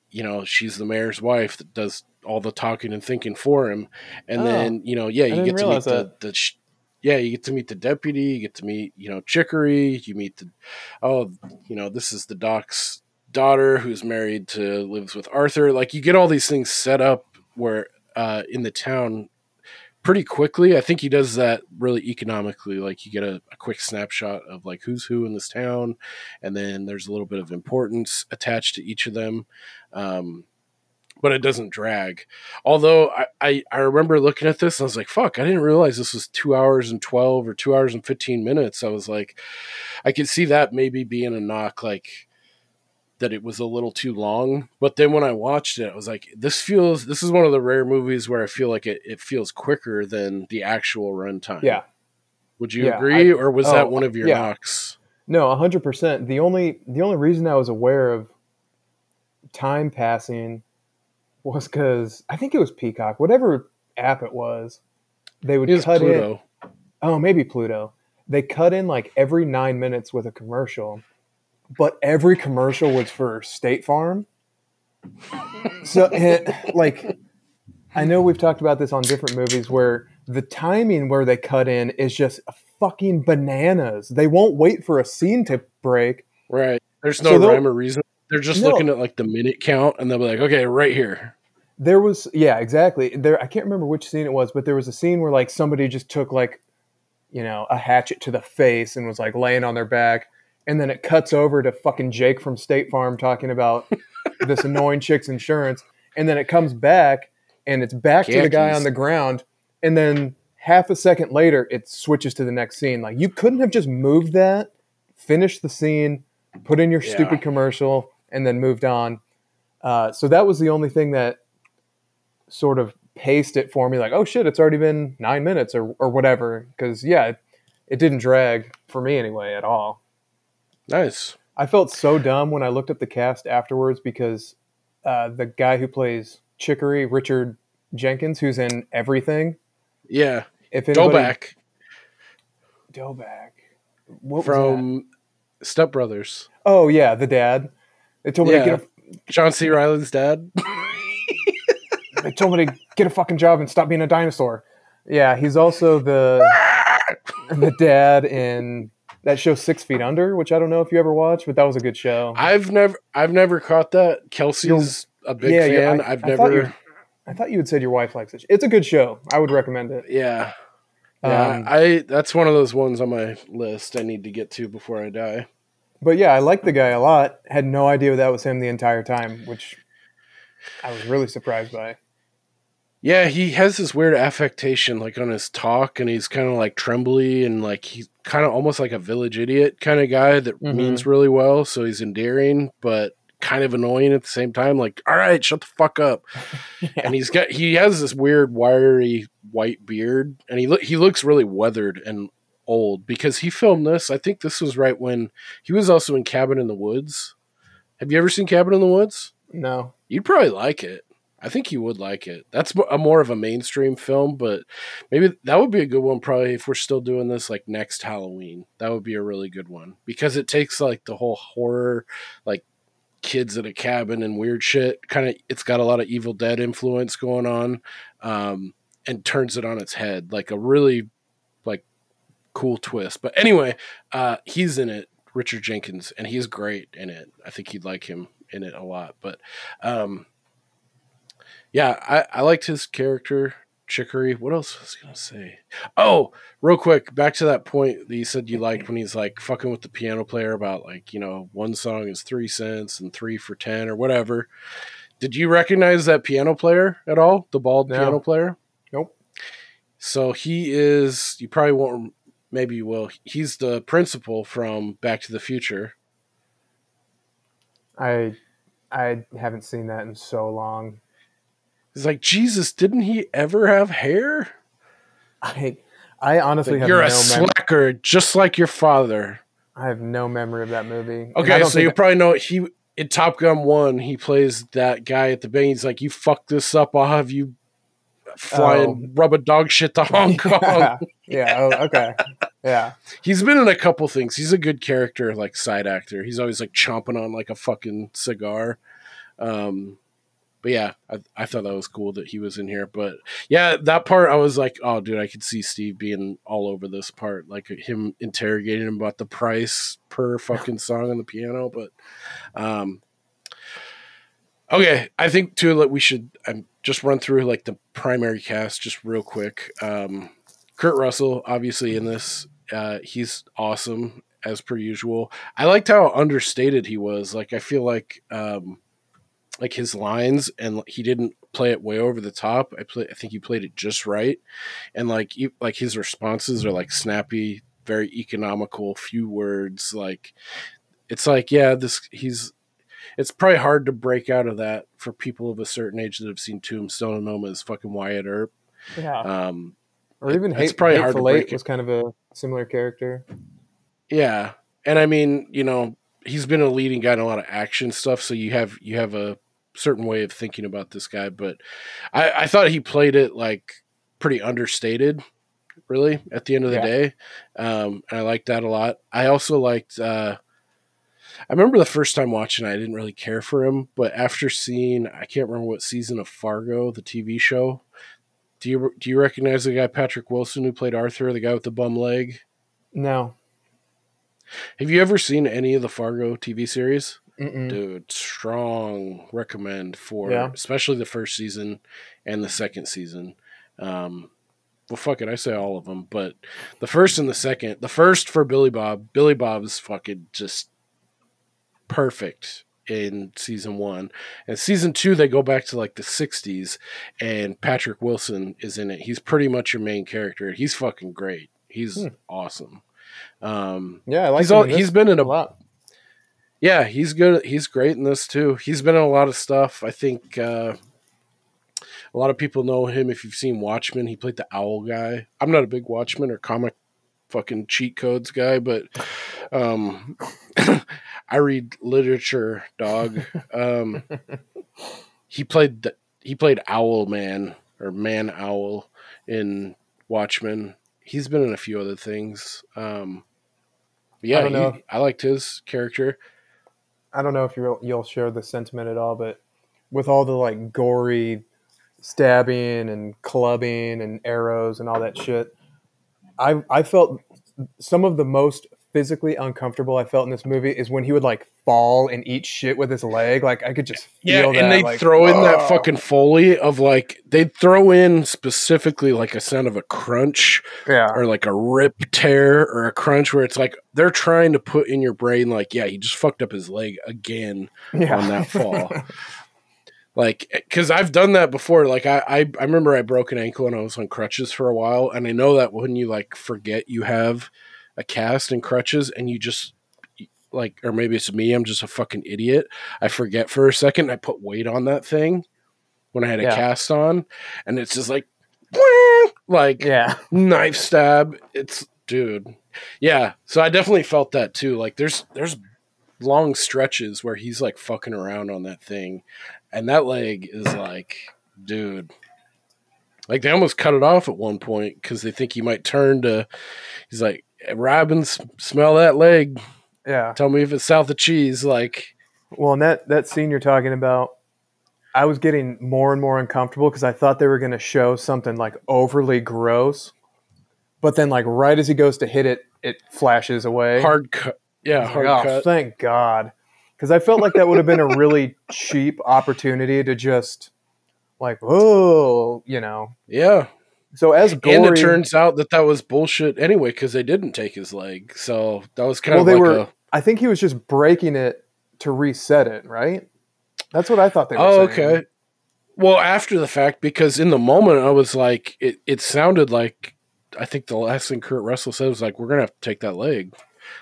you know she's the mayor's wife that does all the talking and thinking for him. And Oh. then you know yeah you get to meet realize the, the sh- yeah you get to meet the deputy you get to meet you know chicory you meet the oh you know this is the doc's daughter who's married to lives with arthur. Like you get all these things set up where uh in the town pretty quickly. I think he does that really economically like you get a, a quick snapshot of like who's who in this town and then there's a little bit of importance attached to each of them um but it doesn't drag. Although I, I i remember looking at this and i was like fuck i didn't realize this was two hours and 12 or two hours and 15 minutes. I was like i could see that maybe being a knock like that it was a little too long but then when i watched it i was like this feels this is one of the rare movies where i feel like it, it feels quicker than the actual runtime Yeah. would you Yeah, agree I- or was oh, that one of your yeah. knocks No, hundred percent. The only the only reason I was aware of time passing was because I think it was Peacock, whatever app it was. They would it cut in. Oh, maybe Pluto. They cut in like every nine minutes with a commercial, but every commercial was for State Farm. So, and, like, I know we've talked about this on different movies where the timing where they cut in is just fucking bananas. They won't wait for a scene to break. Right. There's no So rhyme or reason. They're just No. looking at like the minute count and they'll be like, okay, right here. There was yeah, exactly. There I can't remember which scene it was, but there was a scene where like somebody just took like you know, a hatchet to the face and was like laying on their back and then it cuts over to fucking Jake from State Farm talking about [LAUGHS] this annoying chick's insurance and then it comes back and it's back to the guy on the ground and then half a second later it switches to the next scene. Like you couldn't have just moved that, finished the scene, put in your Yeah. stupid commercial and then moved on. Uh, so that was the only thing that sort of paced it for me like oh shit it's already been nine minutes or, or whatever because yeah it, it didn't drag for me anyway at all Nice. i felt so dumb when i looked up the cast afterwards because uh, the guy who plays chicory richard jenkins who's in everything Yeah. if Go anybody, back Doback. what from Step Brothers. oh yeah the dad they told me Yeah. to get a John C. Reilly's dad. [LAUGHS] They told me to get a fucking job and stop being a dinosaur. Yeah, he's also the the dad in that show Six Feet Under, which I don't know if you ever watched, but that was a good show. I've never I've never caught that. Kelsey's a big Yeah, yeah, fan. I- I've I you- never I thought you had said your wife likes it. It's a good show. I would recommend it. Yeah. Yeah, Um, I that's one of those ones on my list I need to get to before I die. But yeah, I like the guy a lot. Had no idea that was him the entire time, which I was really surprised by. Yeah, he has this weird affectation like on his talk and he's kind of like trembly and like he's kind of almost like a village idiot kind of guy that Mhm. means really well, so he's endearing but kind of annoying at the same time like all right, shut the fuck up. [LAUGHS] And he's got he has this weird wiry white beard and he look he looks really weathered and old because he filmed this. I think this was right when he was also in Cabin in the Woods. Have you ever seen Cabin in the Woods? No. You'd probably like it. I think you would like it. That's a more of a mainstream film, but maybe that would be a good one. Probably if we're still doing this like next Halloween, that would be a really good one because it takes like the whole horror, like kids at a cabin and weird shit. Kind of, it's got a lot of Evil Dead influence going on, um, and turns it on its head, like a really like cool twist. But anyway, uh, he's in it, Richard Jenkins, and he's great in it. I think you'd like him in it a lot. But um, yeah, I, I liked his character, Chicory. What else was I gonna say? Oh, real quick, back to that point that you said you liked when he's like fucking with the piano player about like, you know, one song is three cents and three for ten or whatever. Did you recognize that piano player at all? The bald No. piano player? Nope. So he is you probably won't maybe you will. He's the principal from Back to the Future. I I haven't seen that in so long. He's like, Jesus, didn't he ever have hair? I I honestly Like, You're no a mem- slacker, just like your father. I have no memory of that movie. Okay, so you think- probably know he in Top Gun One. He plays that guy at the bank. He's like, "You fuck this up, I'll have you flying rubber dog shit to Hong [LAUGHS] Kong." yeah, yeah. Oh, okay. Yeah. He's been in a couple things. He's a good character, like side actor. He's always like chomping on like a fucking cigar. Um, but yeah, I, I thought that was cool that he was in here. But yeah, that part I was like, oh, dude, I could see Steve being all over this part, like him interrogating him about the price per fucking song on the piano. But um, okay, I think too that we should um, just run through like the primary cast just real quick. Um, Kurt Russell, obviously in this, uh, he's awesome as per usual. I liked how understated he was. Like I feel like um, like his lines and he didn't play it way over the top. I play I think he played it just right. And like e- like his responses are like snappy, very economical, few words like it's like yeah, this he's it's probably hard to break out of that for people of a certain age that have seen Tombstone and know him as fucking Wyatt Earp. Yeah. Um, or even it's hate, probably hard to Hateful break Eight was kind of a similar character. Yeah, and I mean, you know, he's been a leading guy in a lot of action stuff, so you have you have a certain way of thinking about this guy. But I, I thought he played it like pretty understated, really. At the end of the Yeah. day, um, and I liked that a lot. I also liked. Uh, I remember the first time watching, I didn't really care for him, but after seeing, I can't remember what season of Fargo, the TV show. Do you do you recognize the guy Patrick Wilson who played Arthur, the guy with the bum leg? No. Have you ever seen any of the Fargo TV series? Mm-mm. Dude, strong recommend for Yeah. especially the first season and the second season. Um, well, fuck it, I say all of them, but the first and the second, the first for Billy Bob, Billy Bob's fucking just perfect in season one, and season two they go back to like the '60s, and Patrick Wilson is in it. He's pretty much your main character. He's fucking great. He's Hmm. awesome. Um, Yeah, I like. he's all, he's been in a a lot. Yeah, he's good. He's great in this too. He's been in a lot of stuff. I think uh, a lot of people know him if you've seen Watchmen. He played the owl guy. I'm not a big Watchmen or comic fucking cheat codes guy, but um, [COUGHS] I read literature, dog. Um, [LAUGHS] he played the, he played Owl Man or Man Owl in Watchmen. He's been in a few other things. Um, yeah, don't know. he- I liked his character. I don't know if you'll you'll share the sentiment at all, but with all the like gory stabbing and clubbing and arrows and all that shit, I I felt some of the most physically uncomfortable I felt in this movie is when he would like fall and eat shit with his leg. Like I could just feel Yeah, that. and they like, throw in that oh. fucking foley of like they'd throw in specifically like a sound of a crunch yeah. or like a rip tear or a crunch where it's like they're trying to put in your brain like yeah he just fucked up his leg again yeah. on that [LAUGHS] fall. like eh, because I've done that before. Like I, I I remember I broke an ankle and I was on crutches for a while, and I know that when you like forget you have a cast and crutches and you just like or maybe it's me i'm just a fucking idiot. I forget for a second i put weight on that thing when i had a Yeah. cast on and it's just like like yeah. knife stab. It's dude. Yeah so i definitely felt that too. Like there's there's long stretches where he's like fucking around on that thing and that leg is like dude. Like they almost cut it off at one point because they think he might turn to he's like robin smell that leg Yeah. tell me if it's south of cheese like Well, and that that scene you're talking about, I was getting more and more uncomfortable because I thought they were going to show something like overly gross, but then like right as he goes to hit it, it flashes away. hard cut yeah Like, hard oh, cut thank God, because I felt like that would have been a really cheap opportunity to just like, oh, you know. yeah So as and it turns out that that was bullshit anyway because they didn't take his leg so that was kind well, of they like were. a I think he was just breaking it to reset it, right? That's what I thought they were Oh, saying. okay. Well, after the fact, because in the moment I was like, it, it sounded like I think the last thing Kurt Russell said was like, "We're gonna have to take that leg."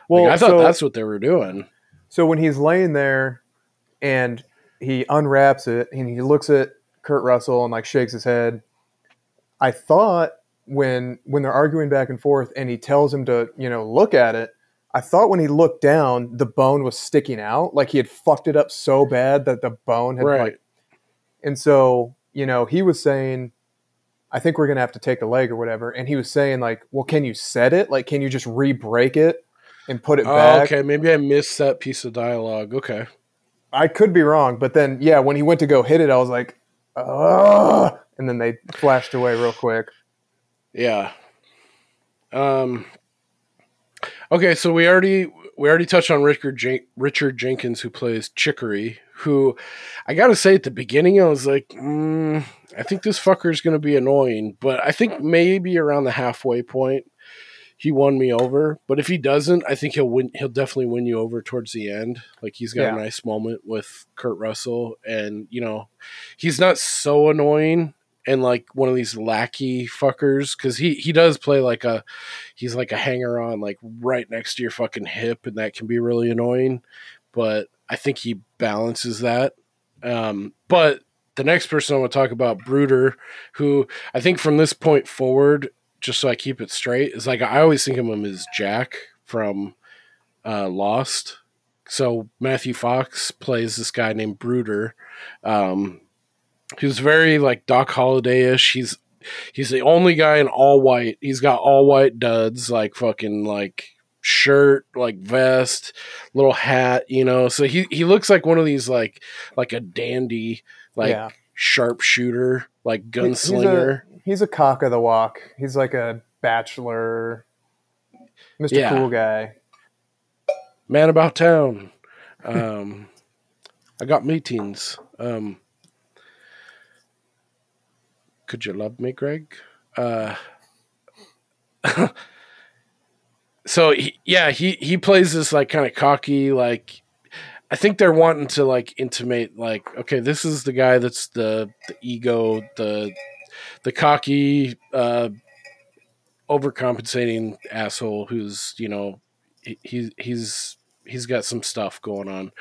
Well, Like, I thought so- that's what they were doing. So when he's laying there and he unwraps it and he looks at Kurt Russell and like shakes his head, I thought when when they're arguing back and forth and he tells him to, you know, look at it, I thought when he looked down, the bone was sticking out, like he had fucked it up so bad that the bone had Right. like and so, you know, he was saying I think we're gonna have to take the leg or whatever. And he was saying, like, well, can you set it? Like, can you just re-break it and put it Oh, back? okay, maybe I missed that piece of dialogue. Okay, I could be wrong, but then yeah, when he went to go hit it, I was like, Ugh! And then they flashed away real quick. yeah. Um. Okay, so we already we already touched on Richard Jen- Richard Jenkins who plays Chicory, who I gotta say at the beginning I was like, mm, I think this fucker is gonna be annoying, but I think maybe around the halfway point he won me over. But if he doesn't, I think he'll win. He'll definitely win you over towards the end. Like he's got Yeah. a nice moment with Kurt Russell, and you know, he's not so annoying and like one of these lackey fuckers because he he does play like a he's like a hanger on like right next to your fucking hip and that can be really annoying but i think he balances that. Um but the next person i want to talk about brooder who i think from this point forward just so i keep it straight is like i always think of him as jack from uh lost. So matthew fox plays this guy named brooder um He's very like Doc Holliday-ish. He's he's the only guy in all white. He's got all white duds, like fucking like shirt, like vest, little hat, you know. So he he looks like one of these like like a dandy, like Yeah. sharpshooter, like He- he's a- gunslinger. He's a, cock of the walk. He's like a bachelor. Mr. Yeah. Cool Guy. man about town. Um, [LAUGHS] I got meetings. Um, could you love me, Greg? Uh, [LAUGHS] so he, yeah, he he plays this like kind of cocky, like I think they're wanting to like intimate, like okay, this is the guy that's the the ego, the the cocky, uh, overcompensating asshole who's you know he, he he's he's got some stuff going on,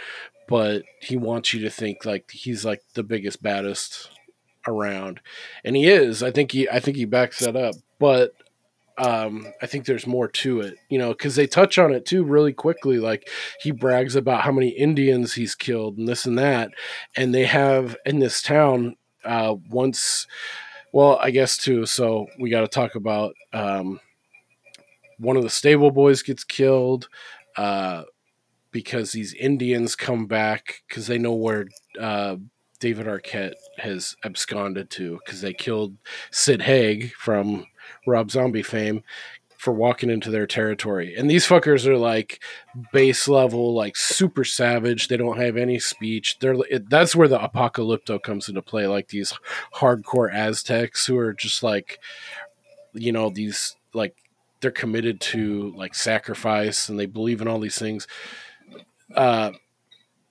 but he wants you to think like he's like the biggest baddest around, and he is. I think he I think he backs that up, but um I think there's more to it, you know, because they touch on it too really quickly. Like he brags about how many Indians he's killed and this and that, and they have in this town uh once. Well, I guess too. So we got to talk about um, one of the stable boys gets killed uh, because these Indians come back because they know where uh, David Arquette has absconded to because they killed Sid Haig from Rob Zombie fame for walking into their territory. And these fuckers are like base level, like super savage. They don't have any speech. They're it, that's where the apocalypto comes into play. Like these hardcore Aztecs who are just like, you know, these like they're committed to like sacrifice and they believe in all these things. Uh,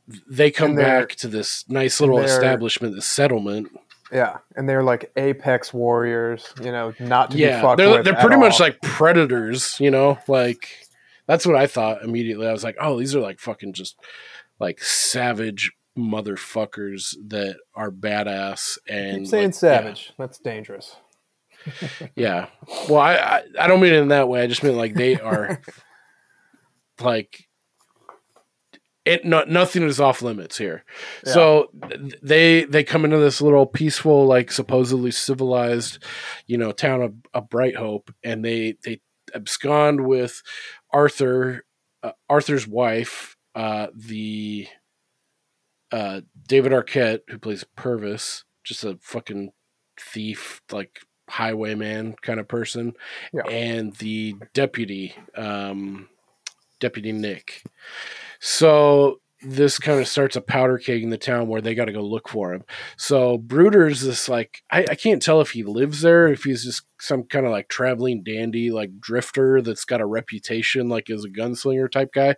they come back to this nice little establishment, this settlement. Yeah, and they're like apex warriors, you know, not to be fucked they're with they're pretty much like predators, you know. Like that's what I thought immediately. I was like, oh, these are like fucking just like savage motherfuckers that are badass and Keep saying like, savage. That's dangerous. Yeah, [LAUGHS] yeah. Well, I, I I don't mean it in that way. I just mean like they are [LAUGHS] like it. No, nothing is off limits here. So they they come into this little peaceful, like supposedly civilized, you know, town of, of Bright Hope, and they they abscond with Arthur, uh, Arthur's wife, uh, the uh, David Arquette, who plays Purvis, just a fucking thief, like highwayman kind of person, Yeah. and the deputy, um, Deputy Nick. So this kind of starts a powder keg in the town where they got to go look for him. So Brooder's this like I, I can't tell if he lives there, if he's just some kind of like traveling dandy, like drifter that's got a reputation like as a gunslinger type guy.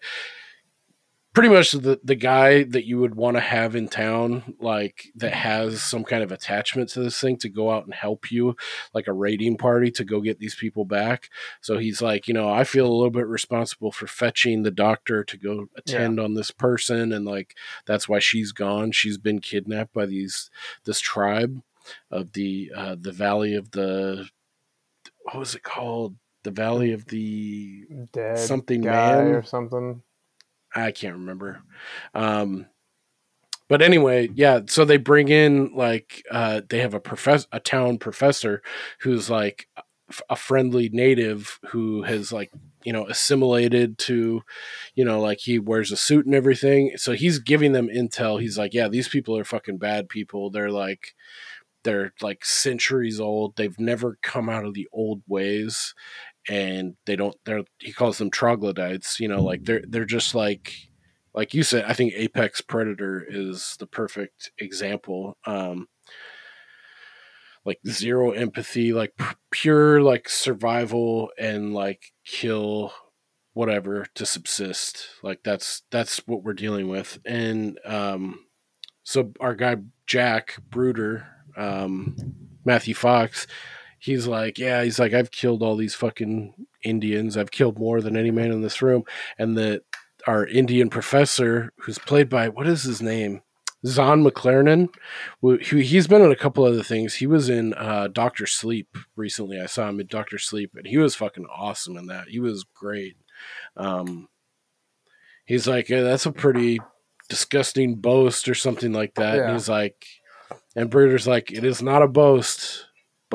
Pretty much the the guy that you would want to have in town, like that has some kind of attachment to this thing to go out and help you, like a raiding party to go get these people back. So he's like, you know, I feel a little bit responsible for fetching the doctor to go attend on this person, and like that's why she's gone. She's been kidnapped by these this tribe of the uh, the Valley of the what was it called? The Valley of the Dead Something guy man? or something. I can't remember. Um, but anyway, yeah. So they bring in like uh, they have a professor, a town professor, who's like a friendly native who has like you know assimilated to, you know, like he wears a suit and everything. So he's giving them intel. He's like, yeah, these people are fucking bad people. They're like they're like centuries old. They've never come out of the old ways and they don't they're he calls them troglodytes you know like they're they're just like like you said i think apex predator is the perfect example um like zero empathy like pure like survival and like kill whatever to subsist like that's that's what we're dealing with and um so our guy jack bruder um matthew fox he's like, yeah, he's like, I've killed all these fucking Indians. I've killed more than any man in this room. And that our Indian professor, who's played by what is his name, Zahn McClarnon, who he's been in a couple other things. He was in uh, Doctor Sleep recently. I saw him in Doctor Sleep, and he was fucking awesome in that. He was great. Um, he's like, yeah, that's a pretty disgusting boast or something like that. And he's like, and Brooder's like, it is not a boast,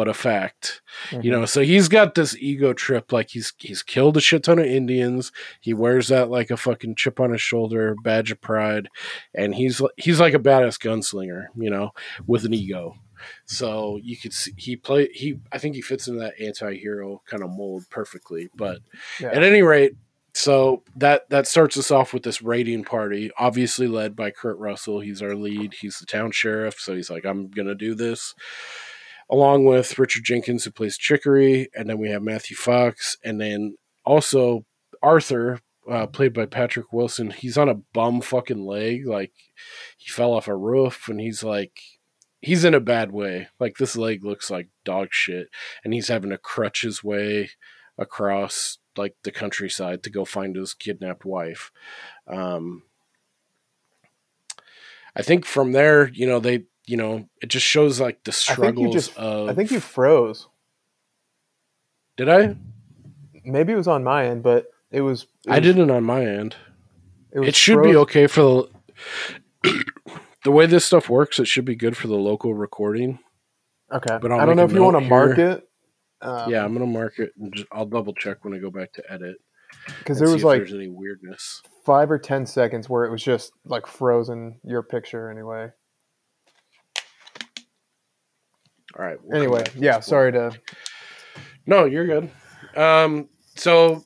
but a fact. Mm-hmm. You know, so he's got this ego trip, like he's he's killed a shit ton of Indians. He wears that like a fucking chip on his shoulder, badge of pride, and he's he's like a badass gunslinger, you know, with an ego. So you could see he play he I think he fits into that anti-hero kind of mold perfectly. But Yeah. at any rate, so that that starts us off with this raiding party, obviously led by Kurt Russell. He's our lead. He's the town sheriff, so he's like, I'm gonna do this. Along with Richard Jenkins, who plays Chicory, and then we have Matthew Fox, and then also Arthur, uh, played by Patrick Wilson. He's on a bum fucking leg, like he fell off a roof, and he's like, he's in a bad way. Like this leg looks like dog shit, and he's having to crutch his way across like the countryside to go find his kidnapped wife. Um, I think from there, you know, they, you know, it just shows like the I struggles just. of. I think you froze. did I? Maybe it was on my end, but it was. it I was- didn't on my end. was It should be okay for the [COUGHS] the way this stuff works. It should be good for the local recording. Okay, but I'll I don't know if you want to mark it. Um, yeah, I'm gonna mark it. And just, I'll double check when I go back to edit. because there was like there's any weirdness. five or ten seconds where it was just like frozen. Your picture, anyway. All right. we'll Anyway, yeah. Sorry to. No, you're good. Um, so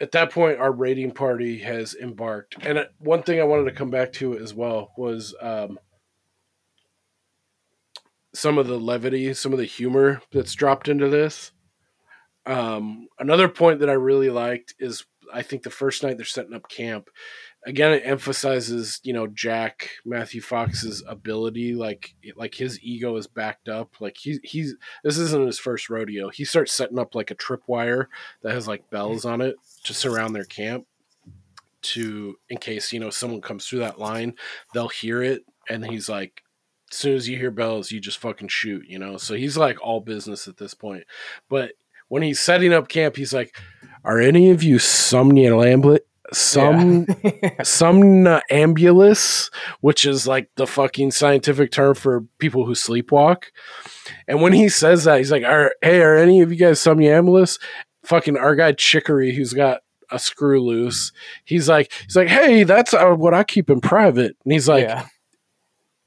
at that point, our raiding party has embarked, and uh, one thing I wanted to come back to as well was um, some of the levity, some of the humor that's dropped into this. Um, another point that I really liked is I think the first night they're setting up camp. Again, it emphasizes you know Jack Matthew Fox's ability, like like his ego is backed up. Like he's he's this isn't his first rodeo. He starts setting up like a tripwire that has like bells on it to surround their camp to in case you know someone comes through that line, they'll hear it and he's like as soon as you hear bells, you just fucking shoot, you know. So he's like all business at this point. But when he's setting up camp, he's like, "Are any of you somnambulate? Some [LAUGHS] somnambulous, which is like the fucking scientific term for people who sleepwalk. And when he says that, he's like, are, "Hey, are any of you guys somnambulous?" Fucking our guy Chicory, who's got a screw loose. He's like, he's like, "Hey, that's uh, what I keep in private." And he's like, yeah,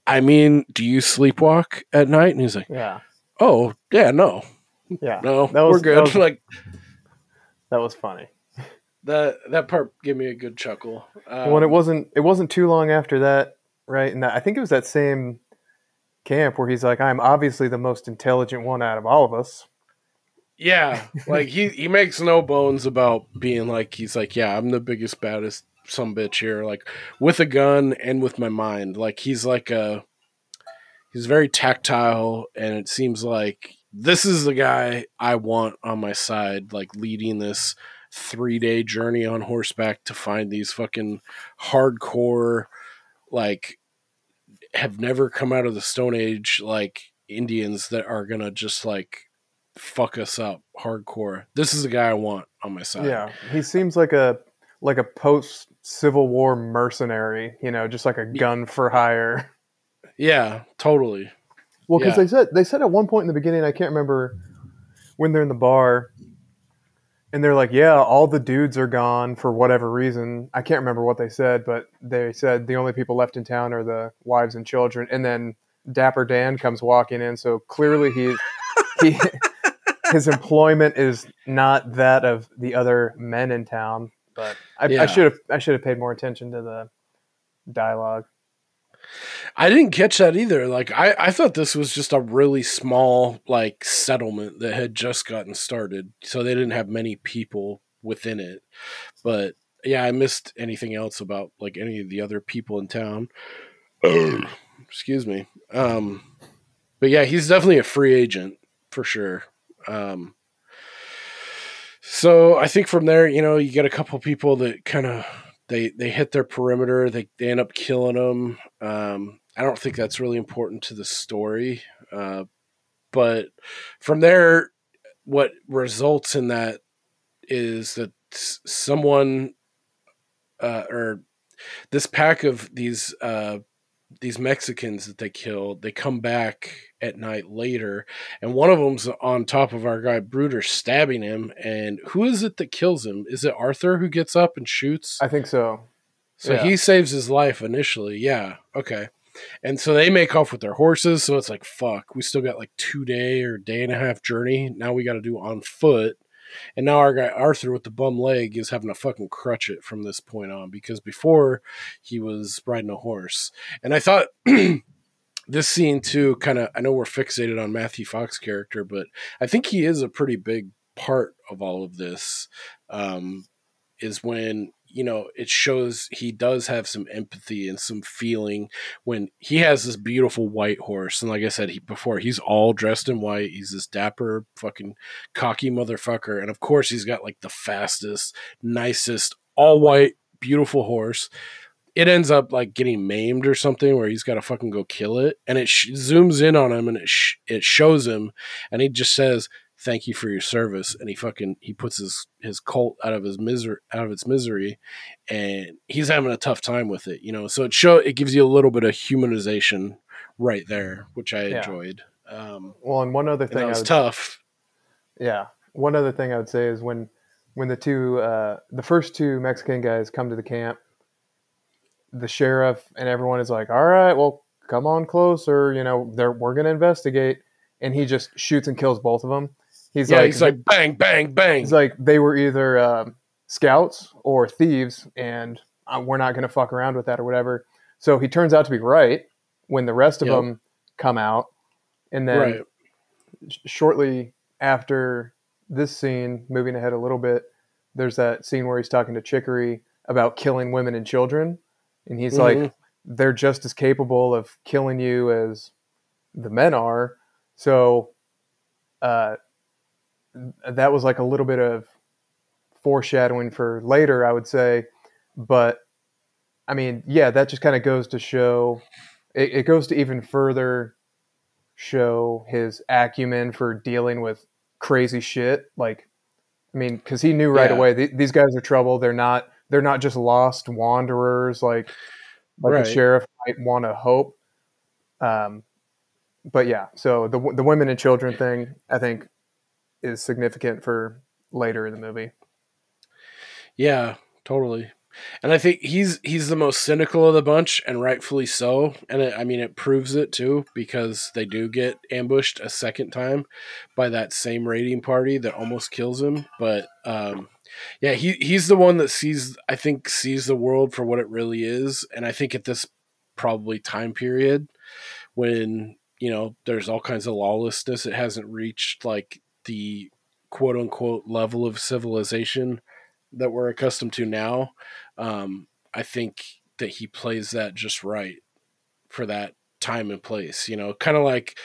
"I mean, do you sleepwalk at night?" And he's like, yeah, "Oh, yeah, no, yeah. no, That was- we're good." that [LAUGHS] was- like That was funny. That that part gave me a good chuckle. Um, when it wasn't, it wasn't too long after that, right? And that, I think it was that same camp where he's like, "I'm obviously the most intelligent one out of all of us." Yeah, [LAUGHS] like he he makes no bones about being like he's like, yeah, I'm the biggest baddest some bitch here, like with a gun and with my mind. Like he's like a he's very tactile, and it seems like this is the guy I want on my side, like leading this three day journey on horseback to find these fucking hardcore, like have never come out of the Stone Age, like Indians that are gonna just like fuck us up hardcore. This is the guy I want on my side. Yeah, he seems like a like a post Civil War mercenary. You know, just like a gun for hire. Yeah, totally. Well, because Yeah. they said they said at one point in the beginning, I can't remember when they're in the bar, and they're like, "Yeah, all the dudes are gone for whatever reason." I can't remember what they said, but they said the only people left in town are the wives and children. And then Dapper Dan comes walking in, so clearly he he [LAUGHS] his employment is not that of the other men in town. But I should have I should have paid more attention to the dialogue. I didn't catch that either. Like I, I thought this was just a really small like settlement that had just gotten started. So they didn't have many people within it. But yeah, I missed anything else about like any of the other people in town. [CLEARS THROAT] Excuse me. Um but yeah, he's definitely a free agent for sure. Um so I think from there, you know, you get a couple people that kind of they they hit their perimeter. They they end up killing them. Um, I don't think that's really important to the story, uh, but from there, what results in that is that someone uh, or this pack of these uh, these Mexicans that they killed, they come back at night later, and one of them's on top of our guy Brooder, stabbing him. And who is it that kills him? Is it Arthur who gets up and shoots? I think so. So Yeah. he saves his life initially. Yeah. Okay. And so they make off with their horses. So it's like, fuck, we still got like two day or day and a half journey. Now we got to do on foot. And now our guy Arthur with the bum leg is having to fucking crutch it from this point on because before he was riding a horse. And I thought [CLEARS THROAT] this scene too kind of I know we're fixated on Matthew Fox character, but I think he is a pretty big part of all of this. Um, is when you know it shows he does have some empathy and some feeling when he has this beautiful white horse. And like i said he before he's all dressed in white. He's this dapper fucking cocky motherfucker. And of course he's got like the fastest nicest all white beautiful horse. It ends up like getting maimed or something where he's got to fucking go kill it. And it sh- zooms in on him and it sh- it shows him. And he just says thank you for your service and he fucking he puts his his cult out of his misery out of its misery and he's having a tough time with it you know so it show it gives you a little bit of humanization right there which i Yeah. enjoyed um Well, and one other thing that was would, tough yeah, one other thing I would say is when when the two uh, the first two Mexican guys come to the camp, the sheriff and everyone is like, "All right, well, come on closer. You know, they're, we're gonna investigate." And he just shoots and kills both of them. He's yeah like, he's like bang bang bang He's like, they were either um, scouts or thieves, and uh, we're not going to fuck around with that or whatever. So he turns out to be right when the rest of Yep. them come out. And then right sh- shortly after this scene, moving ahead a little bit, there's that scene where he's talking to Chicory about killing women and children. And he's Mhm. like, they're just as capable of killing you as the men are. So uh, that was like a little bit of foreshadowing for later, I would say. But I mean, yeah, that just kind of goes to show, it, it goes to even further show his acumen for dealing with crazy shit. Like, I mean, because he knew right Yeah. away th- these guys are trouble. They're not. They're not just lost wanderers like like Right. the sheriff might want to hope. Um, but yeah, so the the women and children thing, I think, is significant for later in the movie. Yeah, totally. And I think he's he's the most cynical of the bunch, and rightfully so. And it, I mean, it proves it too because they do get ambushed a second time by that same raiding party that almost kills him. But um, yeah, he he's the one that sees I think sees the world for what it really is, and I think at this probably time period when you know there's all kinds of lawlessness, it hasn't reached like the quote unquote level of civilization that we're accustomed to now. Um, I think that he plays that just right for that time and place. You know, kind of like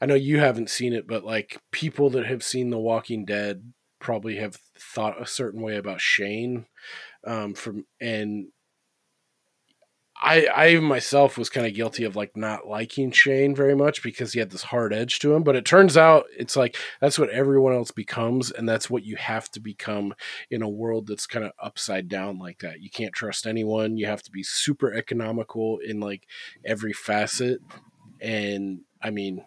I know you haven't seen it, but like people that have seen The Walking Dead probably have thought a certain way about Shane. Um, from and I I myself was kind of guilty of like not liking Shane very much because he had this hard edge to him. But it turns out it's like that's what everyone else becomes, and that's what you have to become in a world that's kind of upside down like that. You can't trust anyone. You have to be super economical in like every facet. And I mean,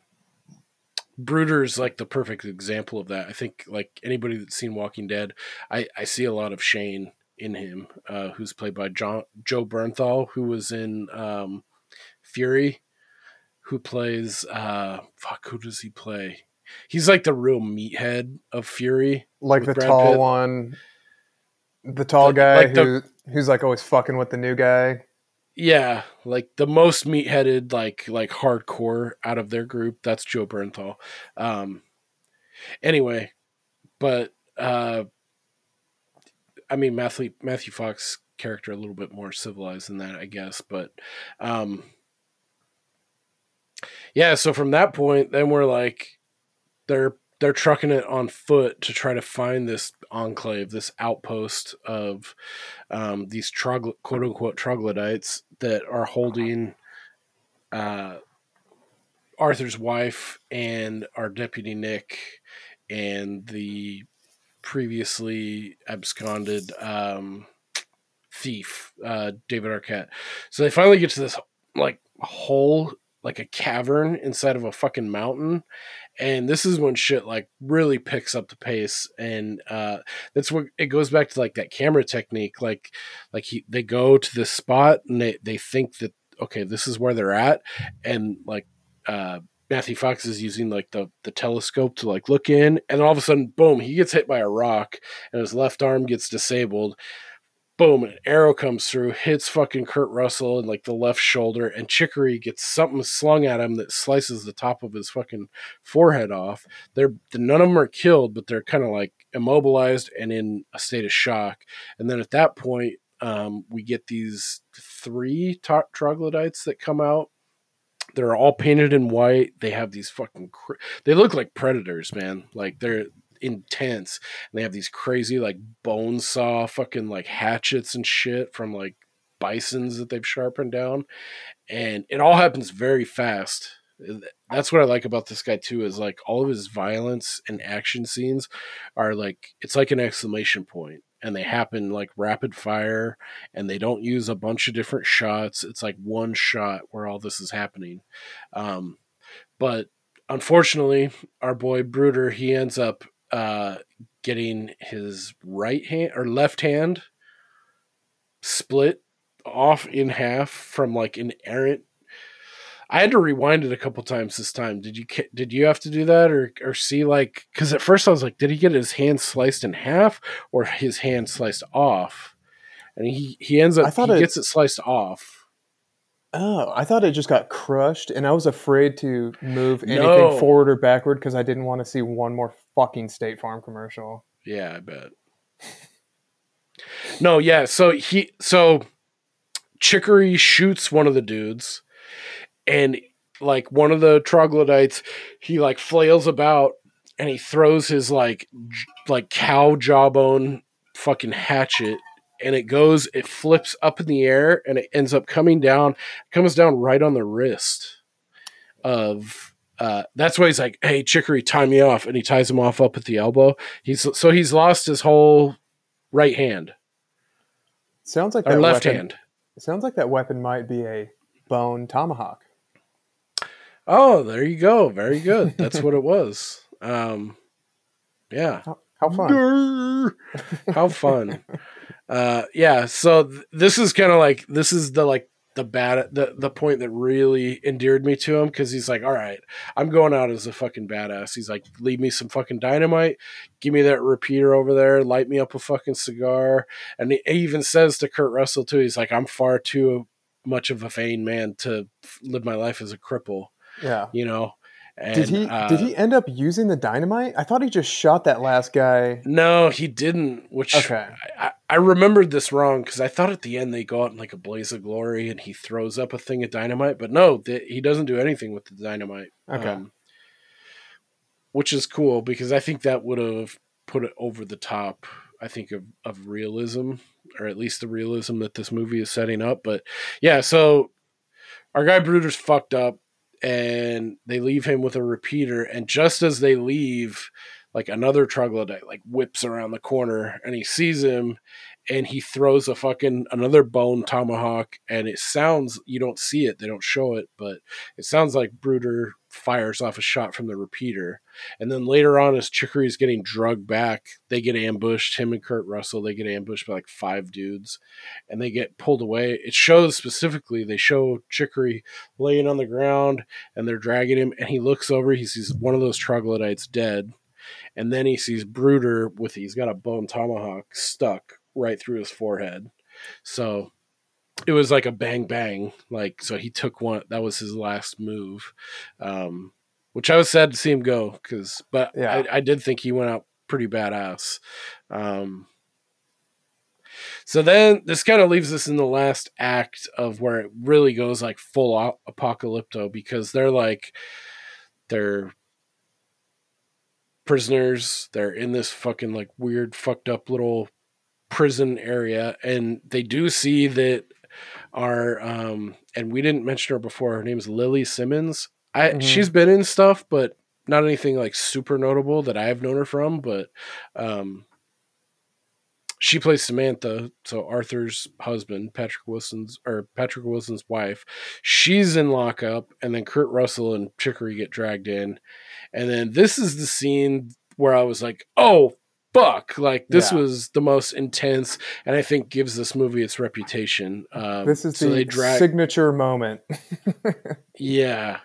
Brooder is like the perfect example of that. I think like anybody that's seen Walking Dead, I, I see a lot of Shane in him, uh, who's played by John Joe Bernthal, who was in um, Fury, who plays uh, fuck, who does he play? He's like the real meathead of Fury. Like the Brad tall Pitt. one, the tall The- guy like the- who who's like always fucking with the new guy. Yeah, like the most meat-headed, like like hardcore out of their group. That's Joe Bernthal. Um, anyway, but uh, I mean Matthew Matthew Fox character a little bit more civilized than that, I guess. But um, yeah, so from that point, then we're like, they're they're trucking it on foot to try to find this enclave, this outpost of um, these trogl- quote unquote troglodytes that are holding uh, Arthur's wife and our deputy Nick and the previously absconded um, thief uh, David Arquette. So they finally get to this like hole, like a cavern inside of a fucking mountain, and this is when shit like really picks up the pace. And uh that's what it goes back to like that camera technique. Like like he they go to this spot and they they think that okay, this is where they're at, and like uh, Matthew Fox is using like the the telescope to like look in, and all of a sudden, boom, he gets hit by a rock, and his left arm gets disabled. Boom, an arrow comes through, hits fucking Kurt Russell in like the left shoulder, and Chicory gets something slung at him that slices the top of his fucking forehead off. They're none of them are killed, but they're kind of like immobilized and in a state of shock. And then at that point, um, we get these three troglodytes that come out. They're all painted in white. They have these fucking. Cr- they look like predators, man. Like they're intense. And they have these crazy like bone saw fucking like hatchets and shit from like bisons that they've sharpened down, and it all happens very fast. That's what I like about this guy too. Is like all of his violence and action scenes are like it's like an exclamation point and they happen like rapid fire and they don't use a bunch of different shots it's like one shot where all this is happening. Um, but unfortunately our boy brooder he ends up uh, getting his right hand or left hand split off in half from like an errant I had to rewind it a couple times this time. Did you did you have to do that or or see like cuz at first I was like did he get his hand sliced in half or his hand sliced off? And he he ends I up thought he it- gets it sliced off. Oh, I thought it just got crushed, and I was afraid to move anything No. forward or backward because I didn't want to see one more fucking State Farm commercial. Yeah, I bet. No, yeah, so he so Chicory shoots one of the dudes and like one of the troglodytes he like flails about and he throws his like j- like cow jawbone fucking hatchet and it goes it flips up in the air and it ends up coming down comes down right on the wrist of uh that's why he's like hey chicory tie me off and he ties him off up at the elbow. He's so he's lost his whole right hand. Sounds like or that left weapon, hand. It sounds like that weapon might be a bone tomahawk. Oh there you go very good that's what it was um yeah How, how fun! How fun. uh yeah, so th- this is kind of like this is the like the bad the the point that really endeared me to him cuz he's like, "All right, I'm going out as a fucking badass." He's like, "Leave me some fucking dynamite. Give me that repeater over there. Light me up a fucking cigar." And he even says to Kurt Russell too, he's like, "I'm far too much of a vain man to live my life as a cripple." Yeah. You know. And, Did he uh, did he end up using the dynamite? I thought he just shot that last guy. No, he didn't. Which Okay. I, I remembered this wrong because I thought at the end they go out in like a blaze of glory and he throws up a thing of dynamite, but no, th- he doesn't do anything with the dynamite. Okay. which is cool because I think that would have put it over the top. I think of of realism, or at least the realism that this movie is setting up. But yeah, so our guy Brooder's fucked up, and they leave him with a repeater. And just as they leave, like another troglodyte like whips around the corner, and he sees him, and he throws a fucking another bone tomahawk, and it sounds you don't see it, they don't show it, but it sounds like Brooder fires off a shot from the repeater. And then later on, as Chicory is getting drugged back, they get ambushed. Him and Kurt Russell, they get ambushed by like five dudes and they get pulled away. It shows specifically, they show Chicory laying on the ground and they're dragging him. And he looks over, he sees one of those troglodytes dead. And then he sees Brooder with, he's got a bone tomahawk stuck right through his forehead. So it was like a bang bang. Like, so he took one, that was his last move. Um, which I was sad to see him go because, but Yeah. I, I did think he went out pretty badass. Um, so then this kind of leaves us in the last act of where it really goes like full o- apocalypto because they're like, they're prisoners. They're in this fucking like weird, fucked up little prison area, and they do see that our um, and we didn't mention her before. Her name's Lili Simmons. I Mhm. she's been in stuff, but not anything like super notable that I've known her from. But um, she plays Samantha, so Arthur's husband, Patrick Wilson's or Patrick Wilson's wife. She's in lockup, and then Kurt Russell and Chicory get dragged in, and then this is the scene where I was like, "Oh fuck. Like this Yeah. was the most intense, and I think gives this movie its reputation. Um, This is so the drag, signature moment. [LAUGHS] yeah,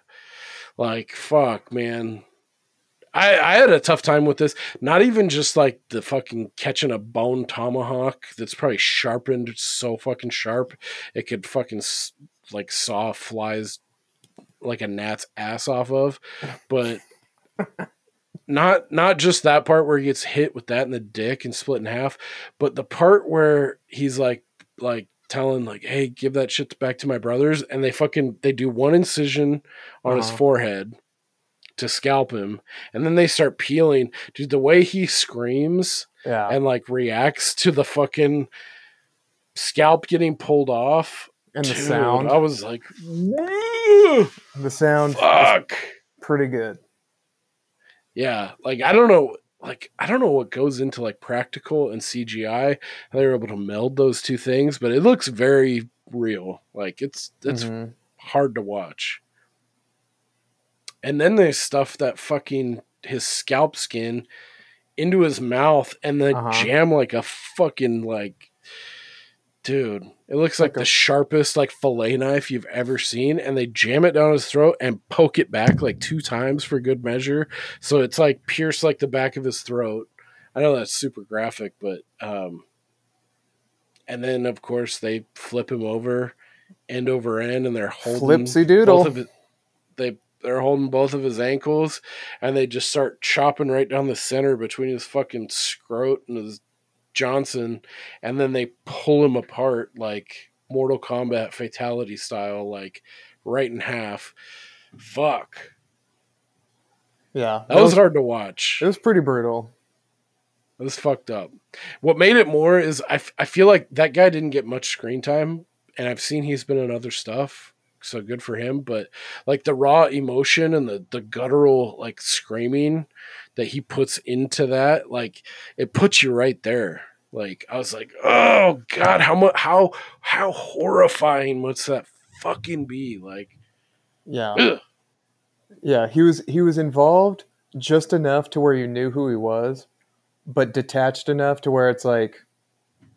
like fuck, man. I, I had a tough time with this. Not even just like the fucking catching a bone tomahawk that's probably sharpened so fucking sharp it could fucking like saw flies like a gnat's ass off of, but [LAUGHS] not not just that part where he gets hit with that in the dick and split in half, but the part where he's like like telling like, "Hey, give that shit back to my brothers," and they fucking they do one incision on his Uh-huh. forehead to scalp him, and then they start peeling. Dude, the way he screams Yeah. and like reacts to the fucking scalp getting pulled off. And the dude, sound. I was like, "Woo, The sound fuck. pretty good. Yeah, like I don't know, like I don't know what goes into like practical and CGI. How they were able to meld those two things, but it looks very real. Like it's it's Mhm. hard to watch. And then they stuff that fucking his scalp skin into his mouth and then Uh-huh. jam like a fucking like dude. It looks like, Like a- the sharpest like fillet knife you've ever seen, and they jam it down his throat and poke it back like two times for good measure. So it's like pierced like the back of his throat. I know that's super graphic, but um and then of course they flip him over end over end and they're holding Flipsy doodle. both of it they they're holding both of his ankles and they just start chopping right down the center between his fucking scrot and his Johnson and then they pull him apart like Mortal Kombat fatality style like right in half. Fuck. Yeah. That was hard to watch. It was pretty brutal. It was fucked up. What made it more is I, f- I feel like that guy didn't get much screen time, and I've seen he's been in other stuff, so good for him. But like the raw emotion and the the guttural like screaming that he puts into that, like it puts you right there. Like I was like, oh god, how much how how horrifying must that fucking be? Like, Yeah. ugh. Yeah, he was he was involved just enough to where you knew who he was, but detached enough to where it's like,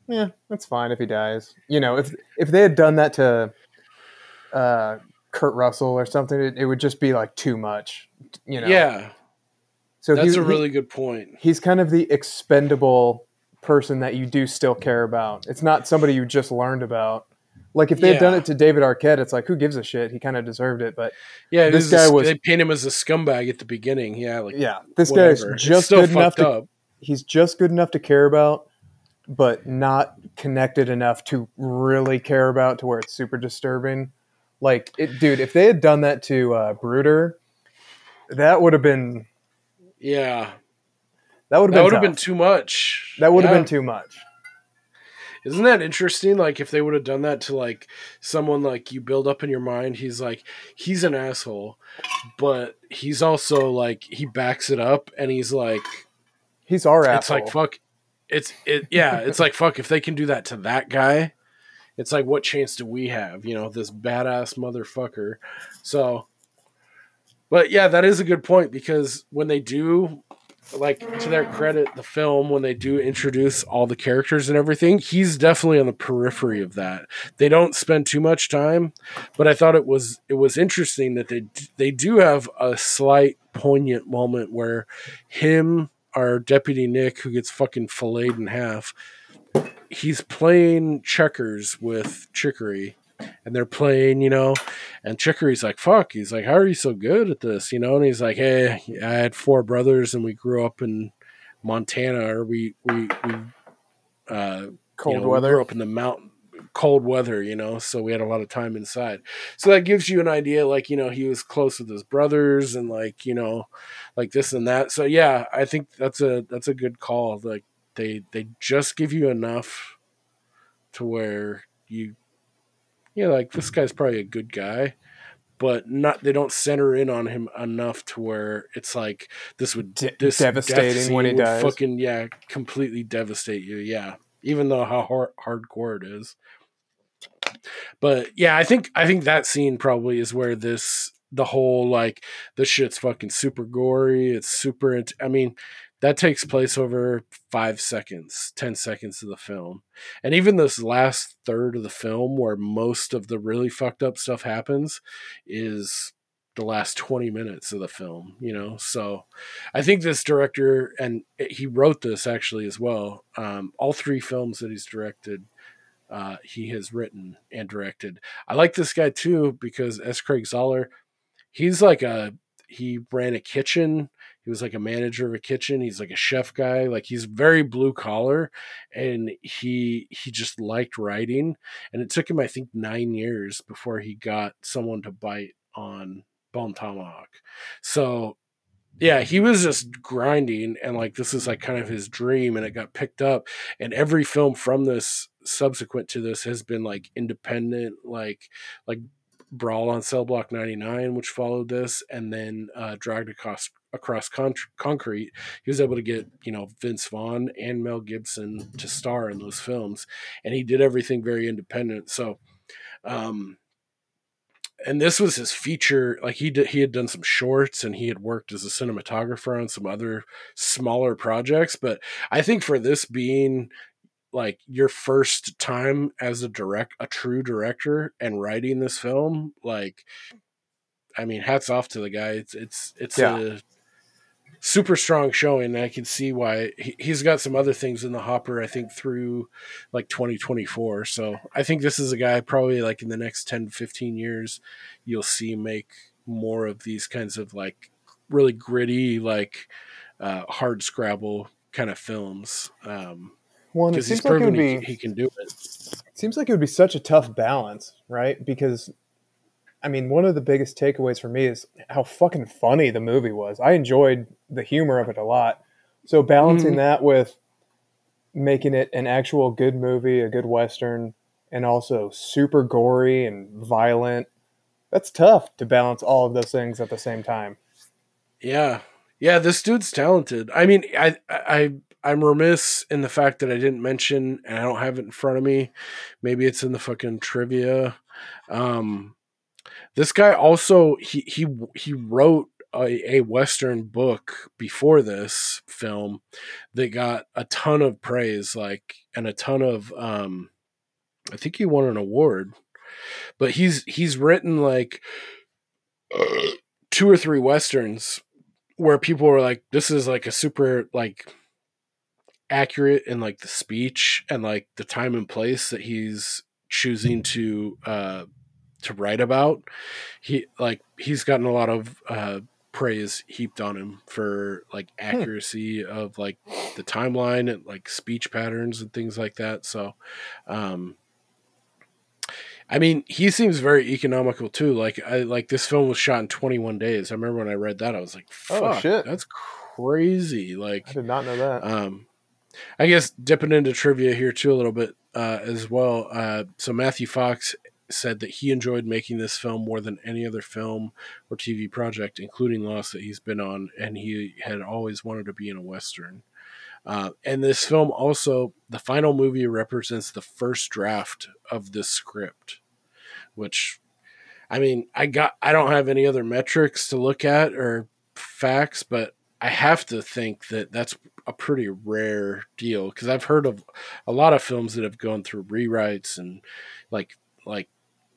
yeah, that's fine if he dies. You know, if if they had done that to uh, Kurt Russell or something, it, it would just be like too much. You know. yeah, So that's he- a he- really good point. he's kind of the expendable person that you do still care about. It's not somebody you just learned about. Like if they had done it to David Arquette, it's like who gives a shit? He kind of deserved it, but Yeah, This guy guy was- They paint him as a scumbag at the beginning. Yeah, like yeah, this guy's just good enough to up. he's just good enough to care about, but not connected enough to really care about to where it's super disturbing. Like it, dude. If they had done that to uh, Brooder, that would have been Yeah, that would have been been too much. that would have Yeah. been too much. Isn't that interesting? Like if they would have done that to like someone like you build up in your mind, he's like he's an asshole, but he's also like he backs it up and he's like He's our it's asshole. It's like fuck it's it yeah, [LAUGHS] it's like fuck if they can do that to that guy, it's like what chance do we have, you know, this badass motherfucker. So but yeah, that is a good point because when they do like to their credit, the film when they do introduce all the characters and everything, he's definitely on the periphery of that. They don't spend too much time, but I thought it was it was interesting that they they do have a slight poignant moment where him, our deputy Nick, who gets fucking filleted in half, he's playing checkers with Chicory. And they're playing, you know, and Chicory's like, fuck. He's like, how are you so good at this? You know, and he's like, hey, I had four brothers and we grew up in Montana or we, we, we, uh, cold you know, we weather. grew up in the mountain, cold weather, you know, so we had a lot of time inside. So that gives you an idea, like, you know, he was close with his brothers and like, you know, like this and that. So yeah, I think that's a, that's a good call. Like they, they just give you enough to where you, yeah, like this guy's probably a good guy, but not they don't center in on him enough to where it's like this would De- this devastating when he would dies. Fucking yeah, completely devastate you. Yeah, even though how hard, hardcore it is. But yeah, I think I think that scene probably is where this the whole like this shit's fucking super gory. It's super. Int- I mean, that takes place over five seconds, 10 seconds of the film. And even this last third of the film, where most of the really fucked up stuff happens, is the last 20 minutes of the film, you know? So I think this director, and he wrote this actually as well, um, all three films that he's directed. Uh, he has written and directed. I like this guy too because S. Craig Zahler, he's like a he ran a kitchen he was like a manager of a kitchen. He's like a chef guy. Like he's very blue collar and he he just liked writing. And it took him i think nine years before he got someone to bite on bone tomahawk. So yeah he was just grinding and like this is like kind of his dream and it got picked up. And every film from this subsequent to this has been like independent like like Brawl on Cell Block 99, which followed this, and then uh, Dragged Across, across con- Concrete. He was able to get, you know, Vince Vaughn and Mel Gibson to star in those films, and he did everything very independent. So, um, and this was his feature. Like he did, he had done some shorts, and he had worked as a cinematographer on some other smaller projects. But I think for this being like your first time as a direct a true director and writing this film like i mean hats off to the guy it's it's it's Yeah. a super strong showing i can see why he, he's got some other things in the hopper i think through like 2024 so i think this is a guy probably like in the next 10 15 years you'll see make more of these kinds of like really gritty like uh hard scrabble kind of films um Well, and it because he's seems like it proven would be he can do it. seems like it would be such a tough balance, right? Because I mean, one of the biggest takeaways for me is how fucking funny the movie was. I enjoyed the humor of it a lot. So balancing Mhm. that with making it an actual good movie, a good western, and also super gory and violent, that's tough to balance all of those things at the same time. Yeah, yeah. This dude's talented. I mean, I, I, I'm remiss in the fact that I didn't mention, and I don't have it in front of me. Maybe it's in the fucking trivia. Um, this guy also he he he wrote a, a western book before this film that got a ton of praise, like and a ton of um, I think he won an award. But he's he's written like two or three westerns where people were like, "This is like a super like accurate in like the speech and like the time and place that he's choosing to uh to write about." He like he's gotten a lot of uh praise heaped on him for like accuracy of like the timeline and like speech patterns and things like that. So, um, I mean, he seems very economical too. Like, I like this film was shot in 21 days. I remember when I read that, I was like, Oh, shit. that's crazy!" Like, I did not know that. um, I guess dipping into trivia here too a little bit uh, as well. Uh, so Matthew Fox said that he enjoyed making this film more than any other film or TV project, including Lost, that he's been on, and he had always wanted to be in a western. Uh, and this film also, the final movie represents the first draft of this script, which, I mean, I got, I don't have any other metrics to look at or facts, but I have to think that that's a pretty rare deal because I've heard of a lot of films that have gone through rewrites and like like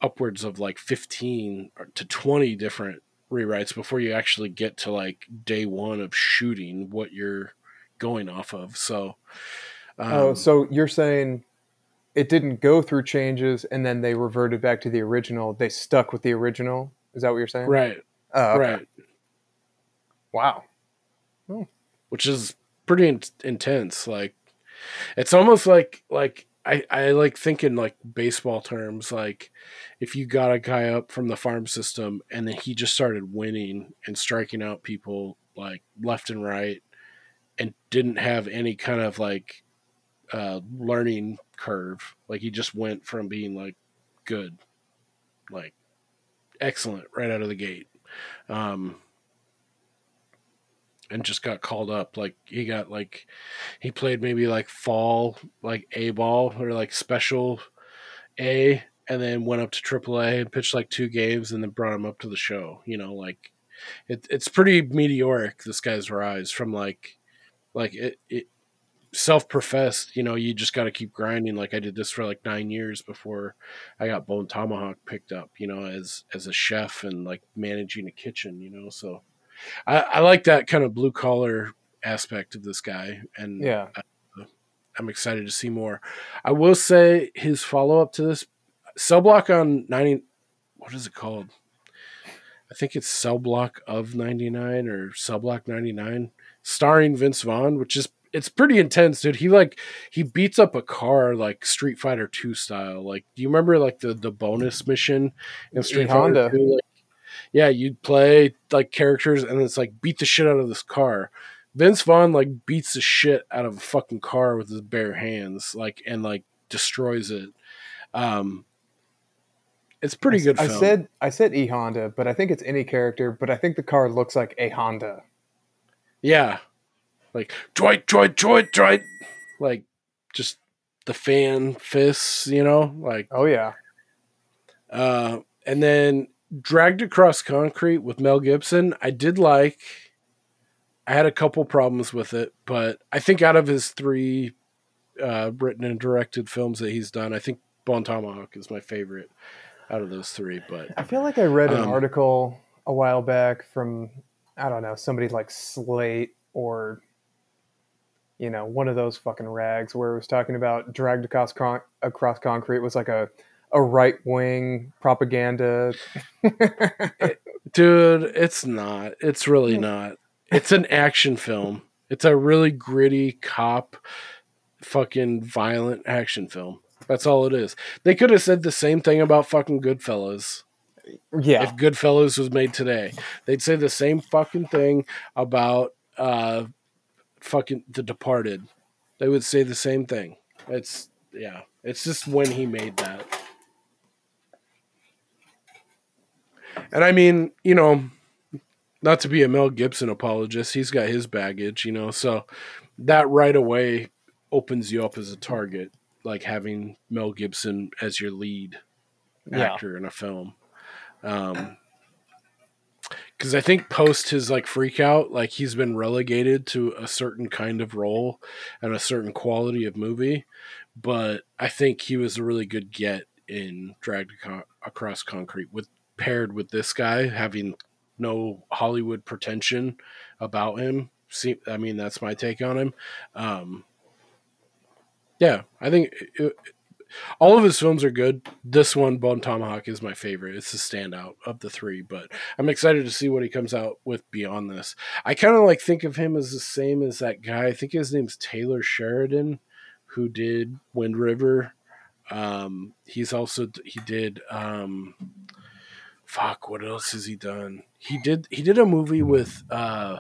upwards of like 15 to 20 different rewrites before you actually get to like day one of shooting what you're going off of so um, oh, so you're saying it didn't go through changes and then they reverted back to the original. They stuck with the original. Is that what you're saying? right Oh, okay. right Wow. which is pretty in- intense like it's almost like like I, I like thinking like baseball terms like if you got a guy up from the farm system and then he just started winning and striking out people like left and right and didn't have any kind of like uh learning curve like he just went from being like good like excellent right out of the gate. Um and just got called up. Like he got like he played maybe like fall like a ball or like special a and then went up to AAA and pitched like two games and then brought him up to the show you know like it, it's pretty meteoric this guy's rise from like like it, it self-professed you know you just got to keep grinding. Like i did this for like nine years before i got bone tomahawk picked up you know as as a chef and like managing a kitchen you know so i, I like that kind of blue collar aspect of this guy and Yeah. I, i'm excited to see more. I will say his follow-up to this cell block on 90 what is it called? I think it's cell block of 99 or cell block 99 starring vince vaughn which is it's pretty intense dude. He like he beats up a car like street fighter 2 style. Like do you remember like the the bonus mission in street fighter E-Honda. 2 like yeah you'd play like characters and it's like beat the shit out of this car vince vaughn like beats the shit out of a fucking car with his bare hands like and like destroys it um it's pretty I, good I film. said I said E Honda, but I think it's any character. But I think the car looks like a Honda. Yeah. Like droid, droid, droid, droid. Like just the fan fists, you know? Like Oh yeah, uh and then dragged across concrete with Mel Gibson, I did like I had a couple problems with it, but I think out of his three uh written and directed films that he's done, I think Bone Tomahawk is my favorite out of those three. But I feel like I read an Um, article a while back from I don't know somebody like Slate or you know one of those fucking rags where it was talking about dragged across con- across concrete was like a a right wing propaganda. Dude, it's not. It's really not. It's an action film. It's a really gritty cop, fucking violent action film. That's all it is. They could have said the same thing about fucking Goodfellas. yeah, If Goodfellas was made today, they'd say the same fucking thing about uh, fucking The Departed. They would say the same thing. It's yeah. It's just when he made that. And I mean, you know, not to be a Mel Gibson apologist, he's got his baggage, you know, so that right away opens you up as a target, like having Mel Gibson as your lead Yeah. actor in a film. Um, because I think post his like freak out, like he's been relegated to a certain kind of role and a certain quality of movie. But I think he was a really good get in Dragged Across Concrete with paired with this guy having no Hollywood pretension about him. See, I mean, that's my take on him. Um, yeah, I think it, all of his films are good. This one, Bone Tomahawk, is my favorite. It's the standout of the three, but I'm excited to see what he comes out with beyond this. I kind of like think of him as the same as that guy. I think his name's Taylor Sheridan, who did Wind River. Um, he's also he did um, fuck. What else has he done? He did he did a movie with uh,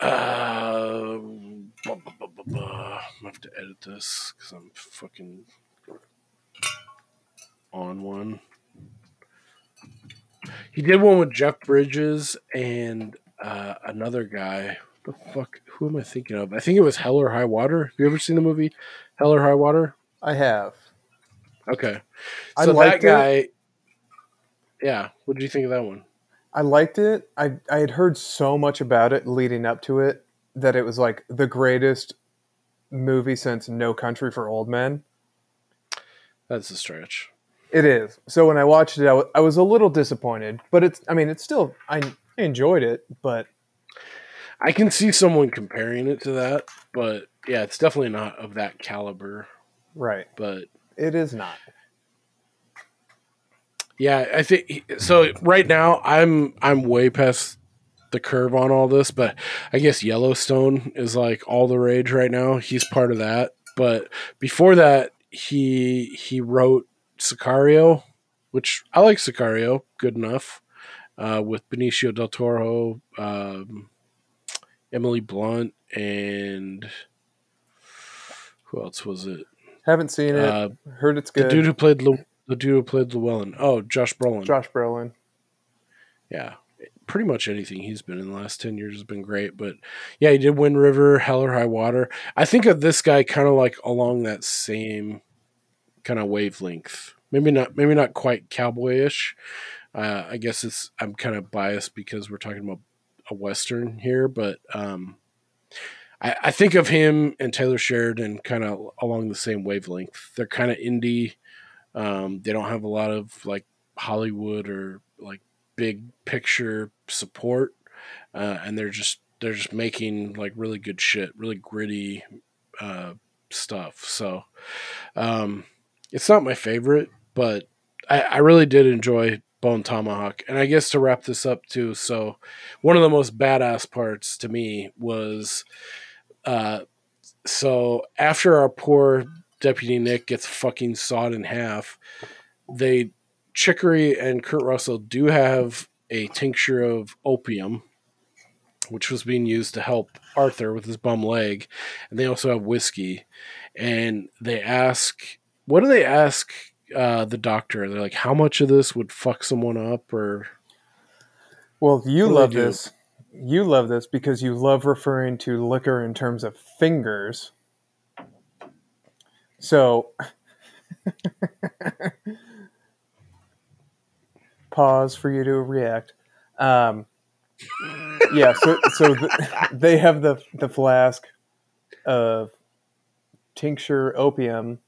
uh, blah, blah, blah, blah, blah. I'm have to edit this because I'm fucking on one. He did one with Jeff Bridges and uh, another guy. The fuck? Who am I thinking of? I think it was Hell or High Water. Have you ever seen the movie Hell or High Water? I have. Okay, I so that liked it. Yeah, what did you think of that one? I liked it. I I had heard so much about it leading up to it that it was like the greatest movie since No Country for Old Men. That's a stretch. It is. So when I watched it, I was a little disappointed, but it's. I mean, it's still. I, I enjoyed it, but I can see someone comparing it to that, but yeah, it's definitely not of that caliber. right, But it is not. Yeah, I think so. Right now, I'm I'm way past the curve on all this, but I guess Yellowstone is like all the rage right now. He's part of that, but before that, he he wrote Sicario, which I like Sicario, good enough, uh, with Benicio del Toro, um, Emily Blunt, and who else was it? Haven't seen it. Uh, heard it's good. the dude who played Lu- the dude who played Llewellyn. Oh, Josh Brolin. Josh Brolin. Yeah, pretty much anything he's been in the last ten years has been great. But yeah, he did Wind River, Hell or High Water. I think of this guy kind of like along that same kind of wavelength. Maybe not, maybe not quite cowboyish. Uh, I guess it's I'm kind of biased because we're talking about a western here, but um, I, I think of him and Taylor Sheridan kind of along the same wavelength. They're kind of indie. Um, they don't have a lot of like Hollywood or like big picture support, uh, and they're just they're just making like really good shit, really gritty uh, stuff. So um, it's not my favorite, but I, I really did enjoy Bone Tomahawk. And I guess to wrap this up too, so one of the most badass parts to me was uh, so after our poor deputy Nick gets fucking sawed in half, they Chicory and Kurt Russell do have a tincture of opium, which was being used to help Arthur with his bum leg, and they also have whiskey. And they ask, what do they ask uh, the doctor? They're like, how much of this would fuck someone up, or Well, you love this. You love this because you love referring to liquor in terms of fingers. So, [LAUGHS] pause for you to react. Um, yeah, so so th [LAUGHS] they have the the flask of tincture opium,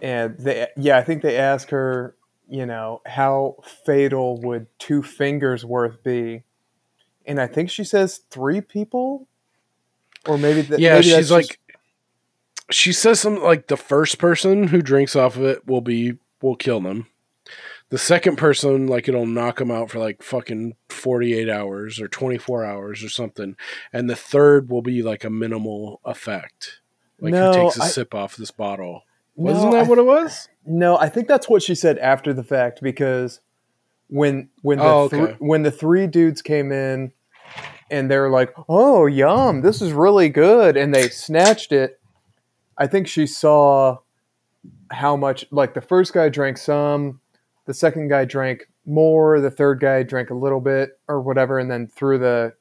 and they yeah, I think they ask her, you know, how fatal would two fingers worth be, and I think she says three people, or maybe that yeah, maybe that's she's like, she says something like the first person who drinks off of it will be will kill them. The second person, like it'll knock them out for like fucking forty eight hours or twenty four hours or something, and the third will be like a minimal effect, like No, who takes a I- sip off this bottle. No, Wasn't that I- what it was? No, I think that's what she said after the fact because when when the Oh, okay. when the three dudes came in and they're like, "Oh, yum, this is really good," and they snatched it. I think she saw how much like the first guy drank some, the second guy drank more, the third guy drank a little bit or whatever, and then threw the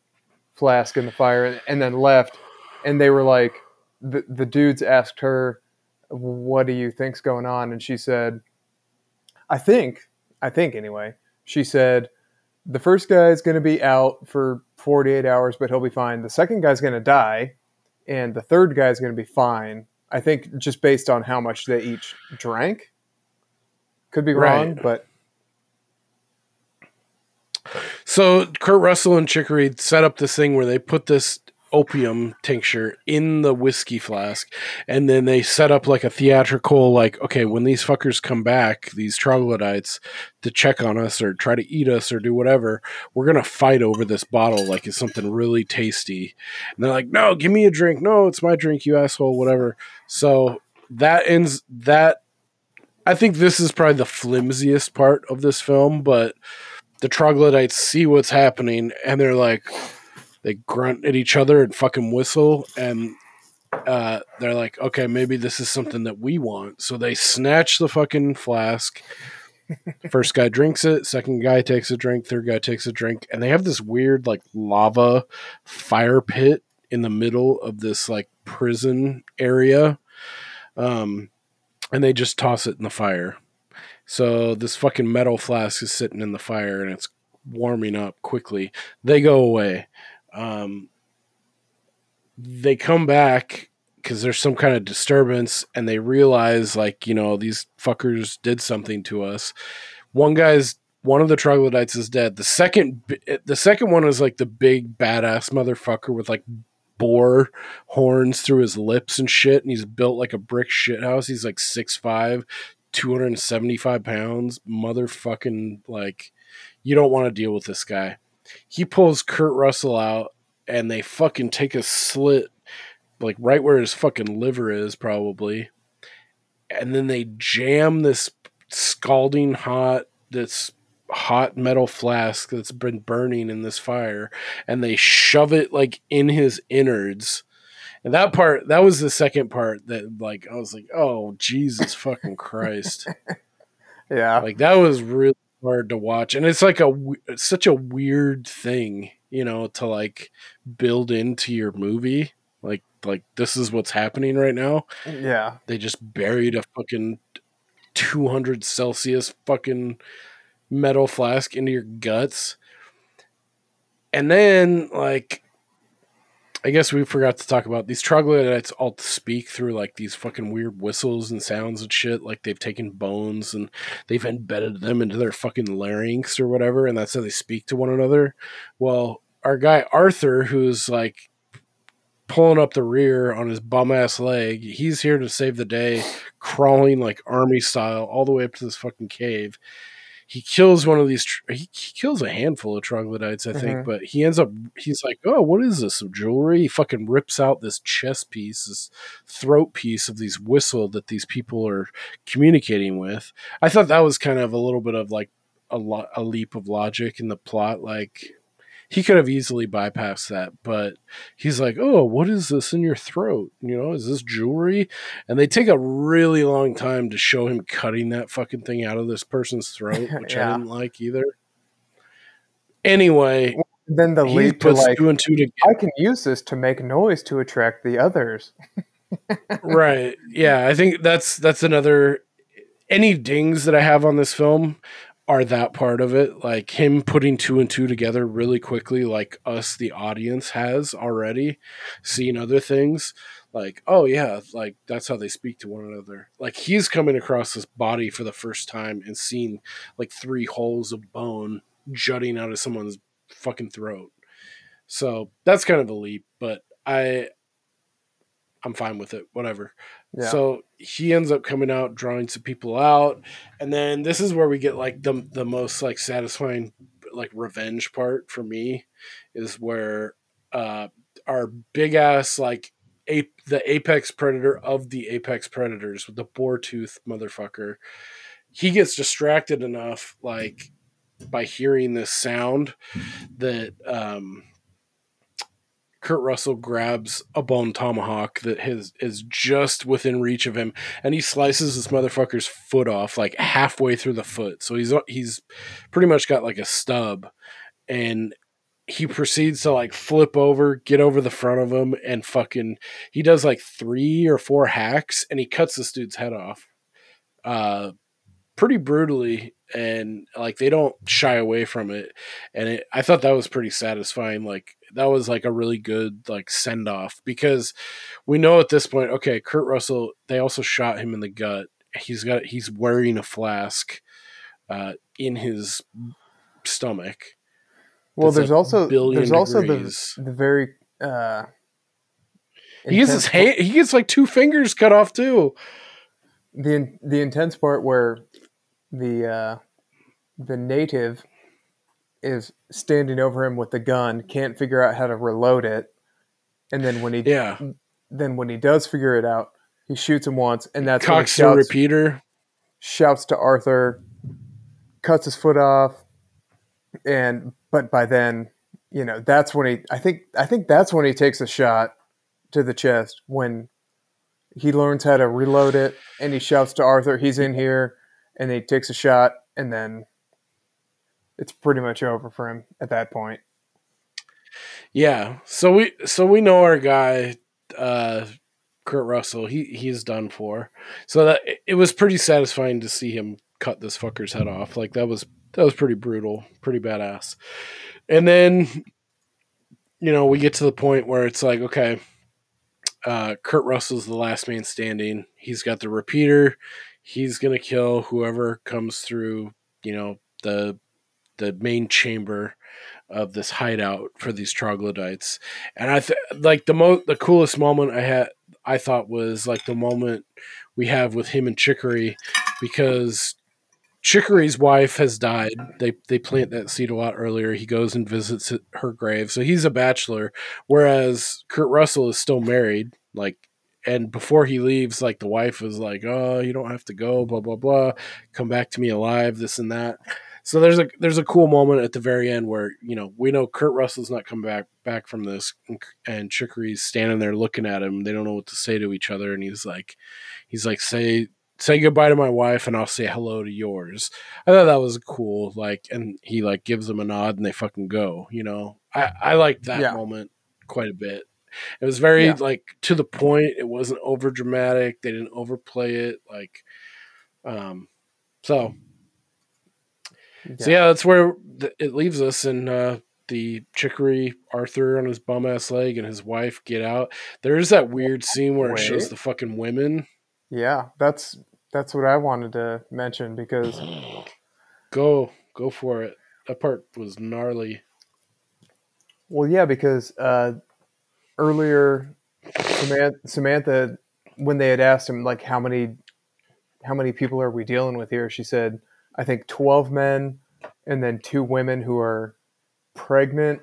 flask in the fire and then left. And they were like, the the dudes asked her, "What do you think's going on?" And she said, "I think, I think anyway." She said, "The first guy's going to be out for 48 hours, but he'll be fine. The second guy's going to die, and the third guy's going to be fine." I think just based on how much they each drank. Could be wrong, Right. but So Kurt Russell and Chicory set up this thing where they put this opium tincture in the whiskey flask, and then they set up like a theatrical, like, okay, when these fuckers come back, these troglodytes, to check on us or try to eat us or do whatever, we're gonna fight over this bottle like it's something really tasty. And they're like, no, give me a drink. No, it's my drink, you asshole, whatever. So that ends that. I think this is probably the flimsiest part of this film, but the troglodytes see what's happening and they're like they grunt at each other and fucking whistle and uh, they're like okay maybe this is something that we want so they snatch the fucking flask [LAUGHS] first guy drinks it second guy takes a drink third guy takes a drink and they have this weird like lava fire pit in the middle of this like prison area um, and they just toss it in the fire so this fucking metal flask is sitting in the fire and it's warming up quickly. They go away. Um, they come back because there's some kind of disturbance and they realize like you know these fuckers did something to us. One guy's one of the troglodytes is dead. The second the second one is like the big badass motherfucker with like boar horns through his lips and shit and he's built like a brick shit house. He's like 6'5 275 pounds, motherfucking like you don't want to deal with this guy. He pulls Kurt Russell out and they fucking take a slit like right where his fucking liver is probably. And then they jam this scalding hot this hot metal flask that's been burning in this fire and they shove it like in his innards and that part, that was the second part that, like, I was like, oh, Jesus fucking Christ. [LAUGHS] yeah, like, that was really hard to watch. And it's like a it's such a weird thing, you know, to like build into your movie. Like, like this is what's happening right now. yeah. They just buried a fucking 200 Celsius fucking metal flask into your guts. And then, like, I guess we forgot to talk about these troglodytes all speak through like these fucking weird whistles and sounds and shit. Like they've taken bones and they've embedded them into their fucking larynx or whatever, and that's how they speak to one another. Well, our guy Arthur, who's like pulling up the rear on his bum ass leg, he's here to save the day, crawling like army style all the way up to this fucking cave he kills one of these tr- he, he kills a handful of troglodytes i think Mhm. but he ends up he's like oh what is this some jewelry he fucking rips out this chest piece this throat piece of these whistle that these people are communicating with i thought that was kind of a little bit of like a, lo- a leap of logic in the plot like he could have easily bypassed that but he's like oh what is this in your throat? You know is this jewelry? And they take a really long time to show him cutting that fucking thing out of this person's throat [LAUGHS] which i didn't like either. Anyway Then the to puts like, two and two together I can use this to make noise to attract the others. [LAUGHS] right. Yeah i think that's that's another any dings that i have on this film are that part of it. Like him putting two and two together really quickly like us the audience has already seen other things. Like oh yeah like that's how they speak to one another. Like he's coming across this body for the first time and seeing like three holes of bone jutting out of someone's fucking throat. So that's kind of a leap but i i'm fine with it whatever Yeah. so he ends up coming out, drawing some people out, and then this is where we get like the the most like satisfying like revenge part for me is where uh our big ass like ape the apex predator of the apex predators with the boar tooth motherfucker he gets distracted enough like by hearing this sound that um Kurt Russell grabs a bone tomahawk that his is just within reach of him, and he slices this motherfucker's foot off like halfway through the foot. So he's he's pretty much got like a stub, and he proceeds to like flip over, get over the front of him, and fucking he does like three or four hacks, and he cuts this dude's head off, uh, pretty brutally, and like they don't shy away from it, and it, I thought that was pretty satisfying. Like that was like a really good like send off because we know at this point, okay, Kurt Russell, they also shot him in the gut. He's got he's wearing a flask uh, in his stomach. well, there's also there's also degrees. the the very uh, He gets his hand, he gets like two fingers cut off too. the the intense part where the uh, the native is standing over him with the gun, can't figure out how to reload it, and then when he Yeah, then when he does figure it out, he shoots him once, and that's when he shouts, repeater. shouts to Arthur, cuts his foot off, and but by then, you know, that's when he I think I think that's when he takes a shot to the chest when he learns how to reload it and he shouts to Arthur, he's in here, and he takes a shot and then it's pretty much over for him at that point. Yeah. So we so we know our guy uh Kurt Russell, he he's done for. So that it was pretty satisfying to see him cut this fucker's head off. Like that was that was pretty brutal, pretty badass. And then you know, we get to the point where it's like, okay, uh Kurt Russell's the last man standing. He's got the repeater. He's to kill whoever comes through, you know, the the main chamber of this hideout for these troglodytes. And I th- like the most the coolest moment I had I thought was like the moment we have with him and Chicory because Chicory's wife has died. They they plant that seed a lot earlier. He goes and visits her grave. So he's a bachelor whereas Kurt Russell is still married like and before he leaves like the wife was like, "Oh, you don't have to go, blah blah blah. Come back to me alive, this and that." So there's a there's a cool moment at the very end where you know we know Kurt Russell's not coming back back from this, and, and Chicory's standing there looking at him. They don't know what to say to each other, and he's like, he's like, say say goodbye to my wife, and I'll say hello to yours. I thought that was cool. Like, and he like gives them a nod, and they fucking go. You know, I I liked that Yeah. moment quite a bit. It was very Yeah. like to the point. It wasn't over dramatic. They didn't overplay it. Like, um, so so yeah, that's where th- it leaves us. And uh, the chicory Arthur on his bum ass leg and his wife get out. There is that weird scene where it shows the fucking women. Yeah, that's that's what I wanted to mention because Go, go for it. That part was gnarly. well, yeah, because uh, earlier Samantha, Samantha, when they had asked him like how many how many people are we dealing with here, she said I think twelve men and then two women who are pregnant,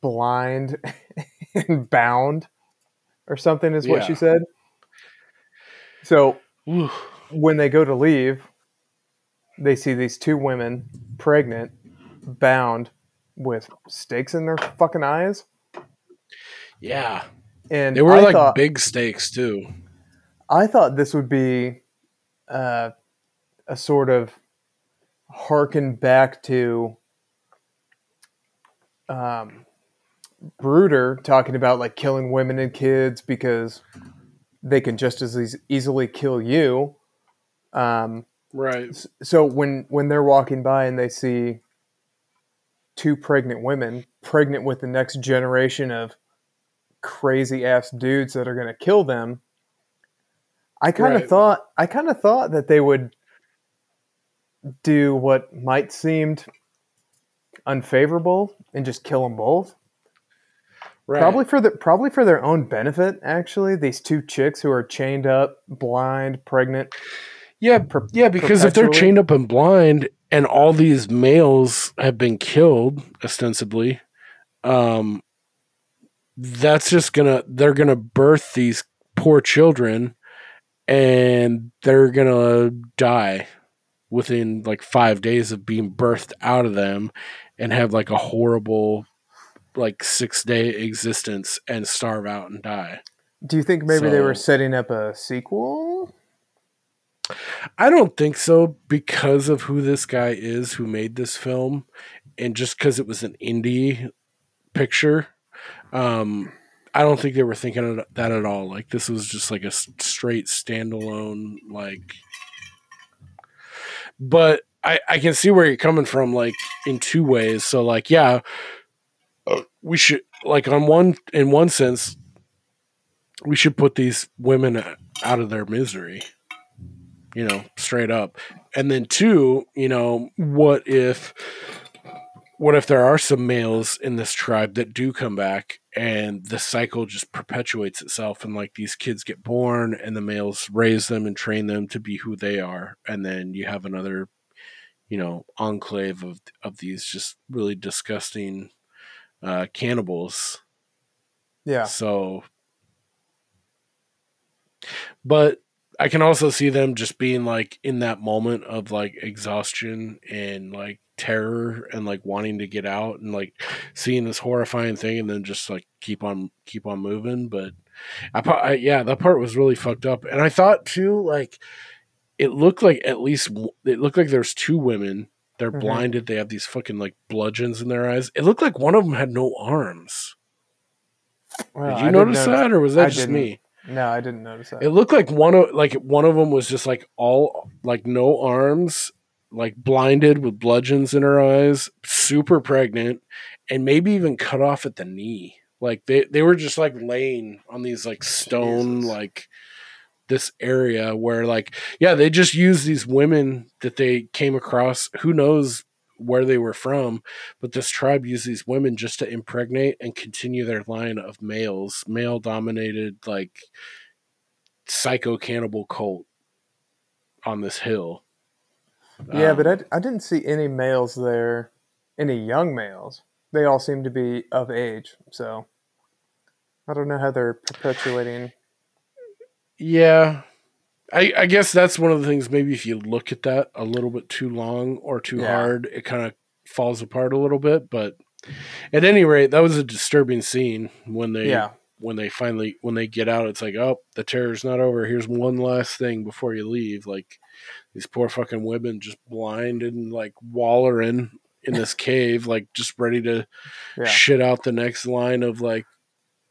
blind, [LAUGHS] and bound, or something is what Yeah. she said. So when they go to leave, they see these two women, pregnant, bound, with stakes in their fucking eyes. Yeah, And they were I like thought, big stakes too. I thought this would be uh, a sort of harken back to um, Brooder talking about like killing women and kids because they can just as easily kill you. Um, Right. So when when they're walking by and they see two pregnant women pregnant with the next generation of crazy ass dudes that are going to kill them i kind of Right. thought i kind of thought that they would do what might seemed unfavorable and just kill them both Right. probably for the probably for their own benefit actually these two chicks who are chained up blind pregnant Yeah, per- yeah, because if they're chained up and blind, and all these males have been killed, ostensibly, um, that's just gonna they're gonna birth these poor children, and they're gonna die within like five days of being birthed out of them, and have like a horrible like six day existence and starve out and die. do you think maybe they were setting up a sequel I don't think so because of who this guy is who made this film and just because it was an indie picture. Um, I don't think they were thinking of that at all. Like this was just like a straight standalone like but I, I can see where you're coming from like in two ways. So like yeah, we should like on one in one sense we should put these women out of their misery you know, straight up. And then two, you know, what if what if there are some males in this tribe that do come back and the cycle just perpetuates itself and like these kids get born and the males raise them and train them to be who they are and then you have another you know enclave of of these just really disgusting uh cannibals? Yeah. So, but I can also see them just being like in that moment of like exhaustion and like terror and like wanting to get out and like seeing this horrifying thing and then just like keep on keep on moving. But I, I yeah, that part was really fucked up. And I thought too, like it looked like at least it looked like there's two women. They're Mhm. blinded. They have these fucking like bludgeons in their eyes. It looked like one of them had no arms. Well, Did you didn't notice that, or was I that just didn't. me? No, I didn't notice that. It looked like one of like one of them was just like all like no arms, like blinded with bludgeons in her eyes, super pregnant, and maybe even cut off at the knee. Like they they were just like laying on these like stone Jesus. like this area where like yeah they just used these women that they came across who knows where they were from but this tribe used these women just to impregnate and continue their line of males male dominated like psycho cannibal cult on this hill yeah, Um, but I, I didn't see any males there, any young males. They all seem to be of age, so I don't know how they're perpetuating. Yeah. I, I guess that's one of the things maybe if you look at that a little bit too long or too Yeah. hard, it kind of falls apart a little bit. But at any rate, that was a disturbing scene when they Yeah, when they finally when they get out, it's like, oh, the terror's not over. Here's one last thing before you leave. Like these poor fucking women just blind and like wallering in this [LAUGHS] cave, like just ready to yeah. shit out the next line of like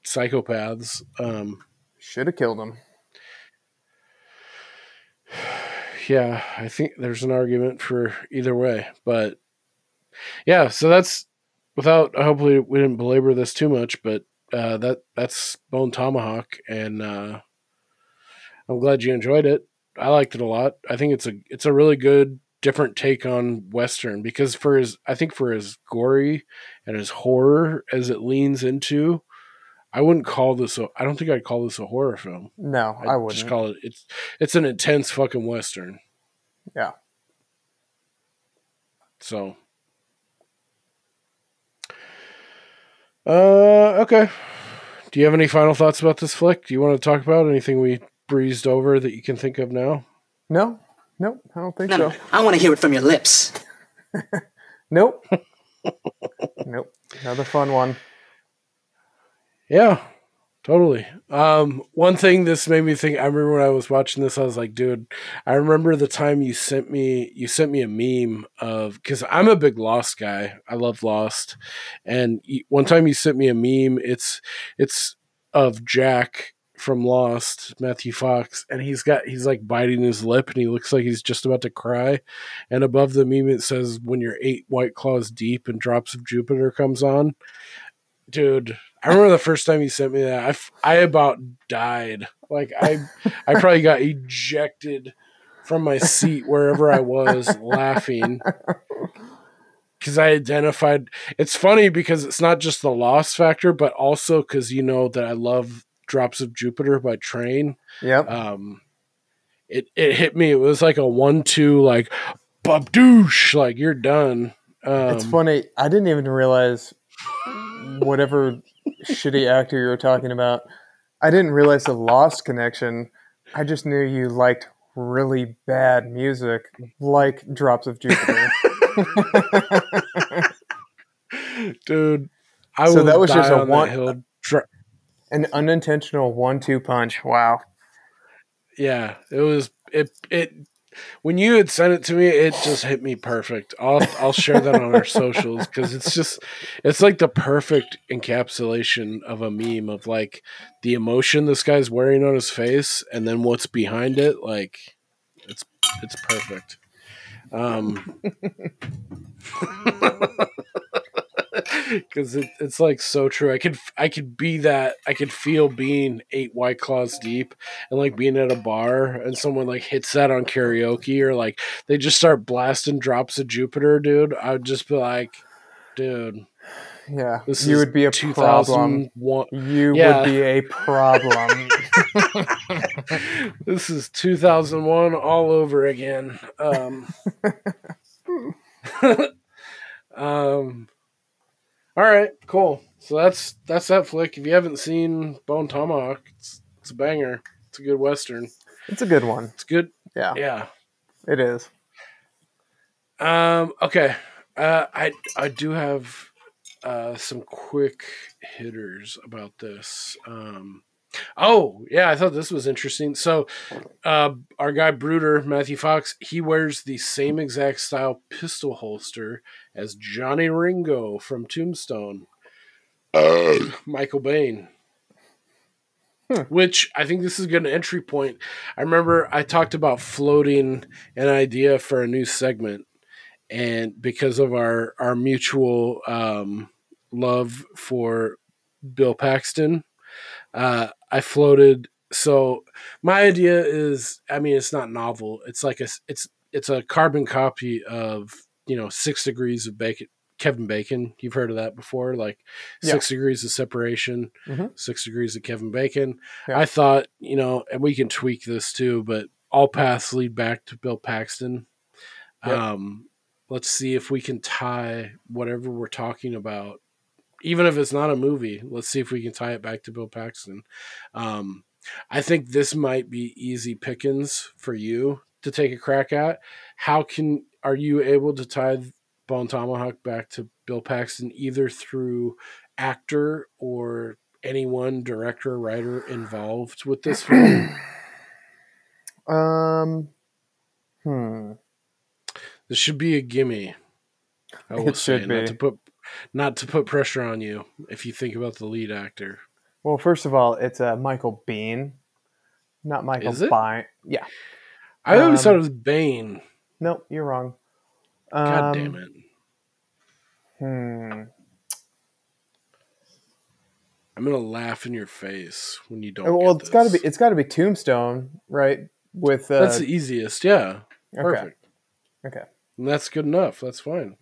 psychopaths. Um Should have killed them. [SIGHS] yeah, I think there's an argument for either way, but yeah, so that's without hopefully we didn't belabor this too much, but uh, that that's Bone Tomahawk, and uh, I'm glad you enjoyed it. I liked it a lot. I think it's a it's a really good different take on western because for his I think for his gory and his horror as it leans into, I wouldn't call this a I don't think I'd call this a horror film. No, I'd I wouldn't. just call it it's it's an intense fucking western. Yeah. So Uh okay. Do you have any final thoughts about this flick? Do you want to talk about anything we breezed over that you can think of now? no, nope, I don't think No, so. no, I want to hear it from your lips. [LAUGHS] Nope. [LAUGHS] nope. Another fun one. Yeah, totally. Um, one thing this made me think. I remember when I was watching this, I was like, dude, I remember the time you sent me you sent me a meme of because I'm a big Lost guy. I love Lost, and one time you sent me a meme. It's it's of Jack from Lost, Matthew Fox, and he's got he's like biting his lip, and he looks like he's just about to cry. And above the meme, it says, "When you're eight white claws deep and drops of Jupiter comes on." Dude, I remember the first time you sent me that. I, f- I about died. Like I, I [LAUGHS] probably got ejected from my seat wherever I was, laughing because I identified. It's funny because it's not just the loss factor, but also because you know that I love Drops of Jupiter by Train. Yeah. Um, it it hit me. It was like a one-two, like babdoosh, like you're done. Um, it's funny. I didn't even realize whatever shitty actor you were talking about. I didn't realize the Lost connection. I just knew you liked really bad music, like Drops of Jupiter. [LAUGHS] [LAUGHS] dude. I So that was just a that one- hill. Dr- An unintentional one-two punch. Wow. yeah, it was it it when you had sent it to me, it just hit me perfect. I'll I'll share that on our socials because it's just it's like the perfect encapsulation of a meme of like the emotion this guy's wearing on his face and then what's behind it. Like it's it's perfect. Um [LAUGHS] because it, it's like so true. I could I could be that. I could feel being eight white claws deep and like being at a bar and someone like hits that on karaoke or like they just start blasting drops of Jupiter, dude. I would just be like, dude, Yeah. this you is would be a problem. You Yeah. would be a problem. [LAUGHS] This is 2001 all over again. Um, [LAUGHS] [LAUGHS] um, all right, cool. So that's that's that flick. If you haven't seen Bone Tomahawk, it's, it's a banger. It's a good western. it's a good one. It's good. Yeah, Yeah. it is. Um. Okay. Uh. I I do have uh some quick hitters about this. Um. Oh yeah, I thought this was interesting. So, uh, our guy Brooder Matthew Fox, he wears the same exact style pistol holster as Johnny Ringo from Tombstone. Michael Bain. Which I think this is a good entry point. I remember I talked about floating an idea for a new segment, and because of our our mutual um, love for Bill Paxton, uh, I floated. So my idea is, I mean, it's not novel. It's like a it's it's a carbon copy of you know Six Degrees of Bacon. Kevin Bacon, you've heard of that before, like Yeah. Six Degrees of Separation, Mhm. Six Degrees of Kevin Bacon. Yeah. I thought, you know, and we can tweak this too, but all paths lead back to Bill Paxton. Um, let's see if we can tie whatever we're talking about, even if it's not a movie. Let's see if we can tie it back to Bill Paxton. Um, I think this might be easy pickings for you to take a crack at. How can are you able to tie Bone Tomahawk back to Bill Paxton either through actor or anyone, director, writer involved with this [CLEARS THROAT] film? Um, hmm. this should be a gimme. I will It say not to put not to put pressure on you if you think about the lead actor. Well, first of all, it's uh, Michael Biehn, not Michael Is it? Bine. Yeah. I always Um, thought it was Bane. Nope, you're wrong. God Um, damn it. Hmm. I'm gonna laugh in your face when you don't. Oh, well, it's got to be it's got to be Tombstone, right? With uh, That's the easiest. Yeah, okay, perfect. okay. And that's good enough. That's fine.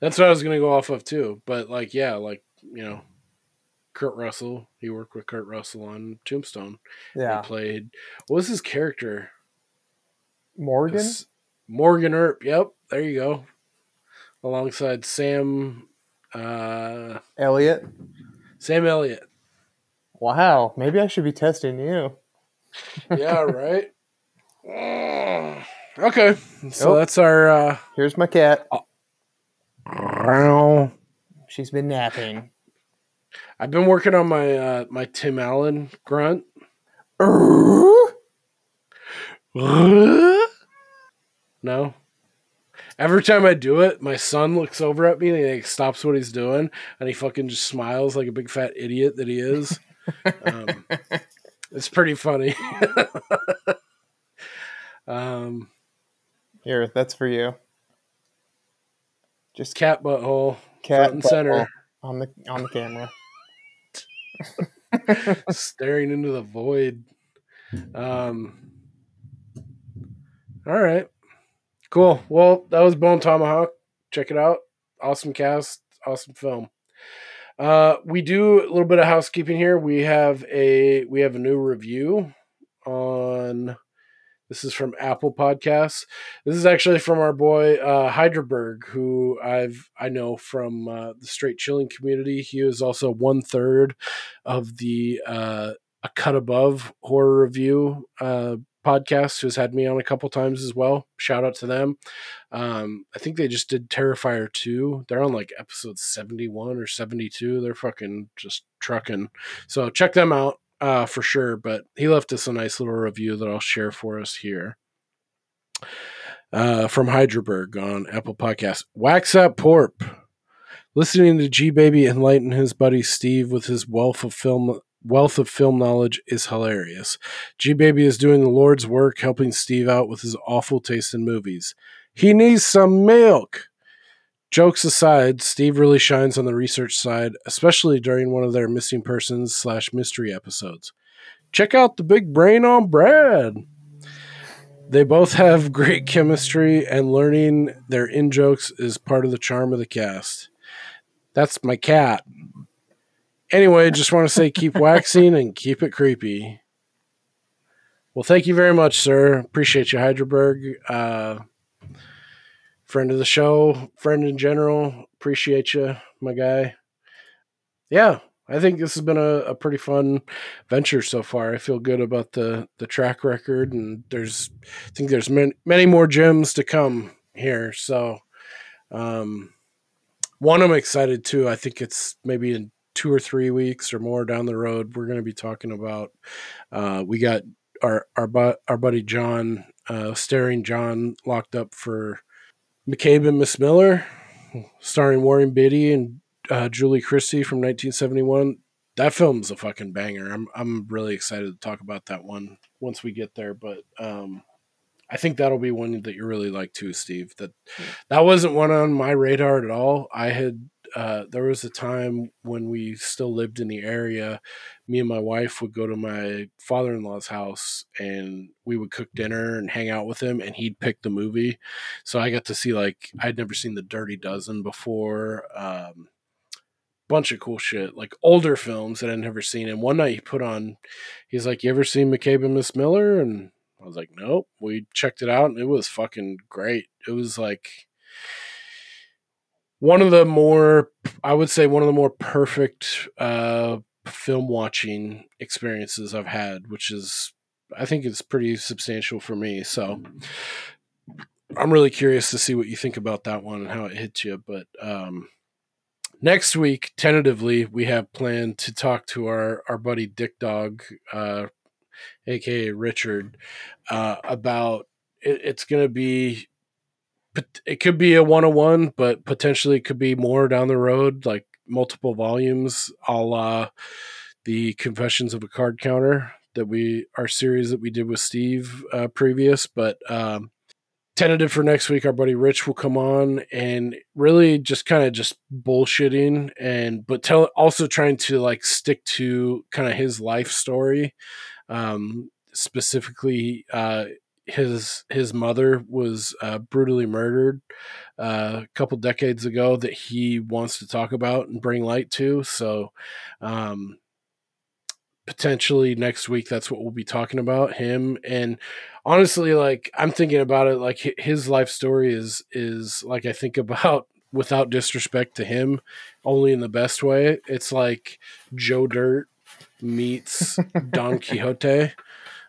That's what I was gonna go off of too. But like, yeah, like you know, Kurt Russell. He worked with Kurt Russell on Tombstone. Yeah, He played. What was his character? Morgan. This- Morgan Earp. Yep, there you go. Alongside Sam, uh, Elliott. Sam Elliott. Wow, maybe I should be testing you. [LAUGHS] Yeah, right. [LAUGHS] Okay, so that's our. uh Here's my cat. I've She's been napping. I've been working on my uh my Tim Allen grunt. no. Every time I do it, my son looks over at me and he like, stops what he's doing and he fucking just smiles like a big fat idiot that he is. um, it's pretty funny. [LAUGHS] um, Here, that's for you. Just cat butthole cat front and center. on the on the camera. [LAUGHS] staring into the void. Um, all right, cool. Well, that was Bone Tomahawk. Check it out. Awesome cast, awesome film. Uh, we do a little bit of housekeeping here. We have a we have a new review on. This is from Apple Podcasts. This is actually from our boy uh, who I've I know from uh, the Straight Chilling community. He is also one third of the uh, A Cut Above horror review uh, podcast, who's had me on a couple times as well. Shout out to them. Um, I think they just did Terrifier 2. They're on like episode 71 or 72. They're fucking just trucking. So check them out uh, for sure. But he left us a nice little review that I'll share for us here. Uh, from Hyderberg on Apple Podcasts. Wax Up Porp. Listening to G Baby enlighten his buddy Steve with his wealth of film wealth of film knowledge is hilarious. G Baby is doing the Lord's work helping Steve out with his awful taste in movies. He needs some milk. Jokes aside, Steve really shines on the research side, especially during one of their missing persons slash mystery episodes. Check out the big brain on Brad. They both have [LAUGHS] great chemistry, and learning their in jokes is part of the charm of the cast. That's my cat. Anyway, just want to say keep [LAUGHS] waxing and keep it creepy. Well, thank you very much, sir. Appreciate you, Hyderberg. Uh, friend of the show, friend in general. Appreciate you, my guy. Yeah, I think this has been a, a pretty fun venture so far. I feel good about the the track record, and there's I think there's many many more gems to come here. So, um, one I'm excited to. I think it's maybe in two or three weeks or more down the road. We're going to be talking about. Uh, we got our our bu- our buddy John, uh, staring John, locked up for McCabe and Miss Miller, starring Warren Beatty and uh, Julie Christie from 1971. That film's a fucking banger. I'm I'm really excited to talk about that one once we get there. But um, I think that'll be one that you really like too, Steve. That that wasn't one on my radar at all. I had uh, there was a time when we still lived in the area. Me and my wife would go to my father in law's house and we would cook dinner and hang out with him, and he'd pick the movie. So I got to see like I'd never seen the Dirty Dozen before. Um, bunch of cool shit, like older films that I'd never seen. And one night he put on, he's like, "You ever seen McCabe and Miss Miller?" And I was like, "Nope." We checked it out, and it was fucking great. It was like one of the more, I would say, one of the more perfect uh, film watching experiences I've had, which is, I think, it's pretty substantial for me. So. I'm really curious to see what you think about that one and how it hits you. But um, next week, tentatively, we have planned to talk to our our buddy Dick Dog, uh, aka Richard, uh, about it, it's going to be. It could be a one on one, but potentially it could be more down the road, like multiple volumes, a la the Confessions of a Card Counter that we our series that we did with Steve uh, previous. But um, tentative for next week, our buddy Rich will come on and really just kind of just bullshitting and but tell also trying to like stick to kind of his life story. Um, specifically, uh, his his mother was uh, brutally murdered uh, a couple decades ago that he wants to talk about and bring light to. So, um, potentially next week, that's what we'll be talking about him. And honestly, like I'm thinking about it, like his life story is is like I think about [LAUGHS] without disrespect to him, only in the best way. It's like Joe Dirt meets [LAUGHS] Don Quixote.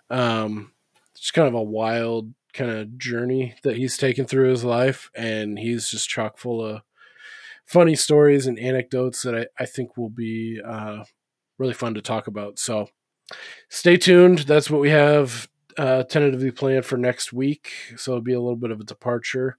Um, it's kind of a wild kind of journey that he's taken through his life, and he's just chock full of funny stories and anecdotes that I, I think will be uh, really fun to talk about. So stay tuned. That's what we have uh, tentatively planned for next week. So it'll be a little bit of a departure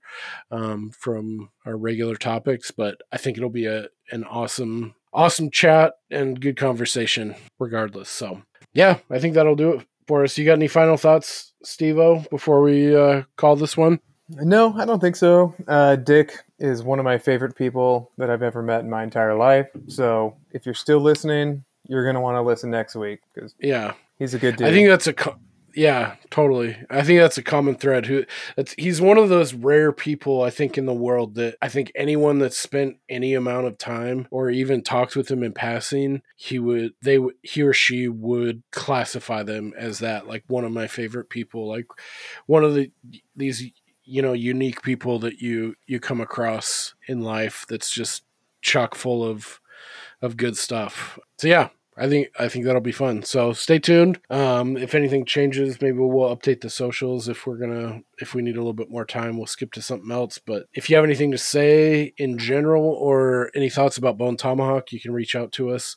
um, from our regular topics, but I think it'll be a an awesome, awesome chat and good conversation regardless. So yeah, I think that'll do it for us. You got any final thoughts, Steve-O, before we uh, call this one? No, I don't think so. Uh, Dick is one of my favorite people that I've ever met in my entire life. So if you're still listening, you're gonna want to listen next week because Yeah, he's a good dude. I think that's a co- yeah, totally. I think that's a common thread. Who that's he's one of those rare people I think in the world that I think anyone that's spent any amount of time or even talked with him in passing, he would they he or she would classify them as that like one of my favorite people, like one of the these you know unique people that you you come across in life that's just chock full of of good stuff. So yeah, I think I think that'll be fun. So stay tuned. Um, if anything changes, maybe we'll update the socials. If we're gonna, if we need a little bit more time, we'll skip to something else. But if you have anything to say in general or any thoughts about Bone Tomahawk, you can reach out to us.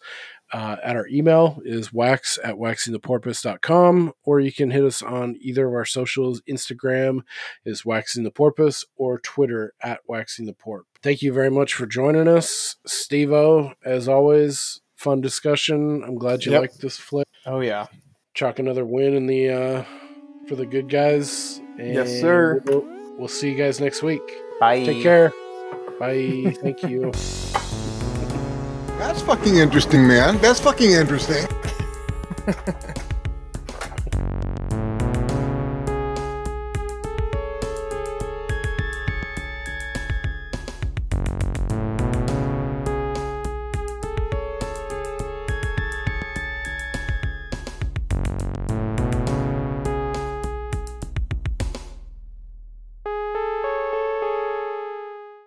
Uh, at our email is wax at waxingtheporpoise.com or you can hit us on either of our socials instagram is waxing the porpoise or twitter at waxing thank you very much for joining us steve-o as always fun discussion i'm glad you Yep. liked this flick oh yeah, chalk another win in the uh for the good guys and Yes, sir. we'll, we'll see you guys next week bye. take care bye thank you [LAUGHS] That's fucking interesting, man. That's fucking interesting. [LAUGHS]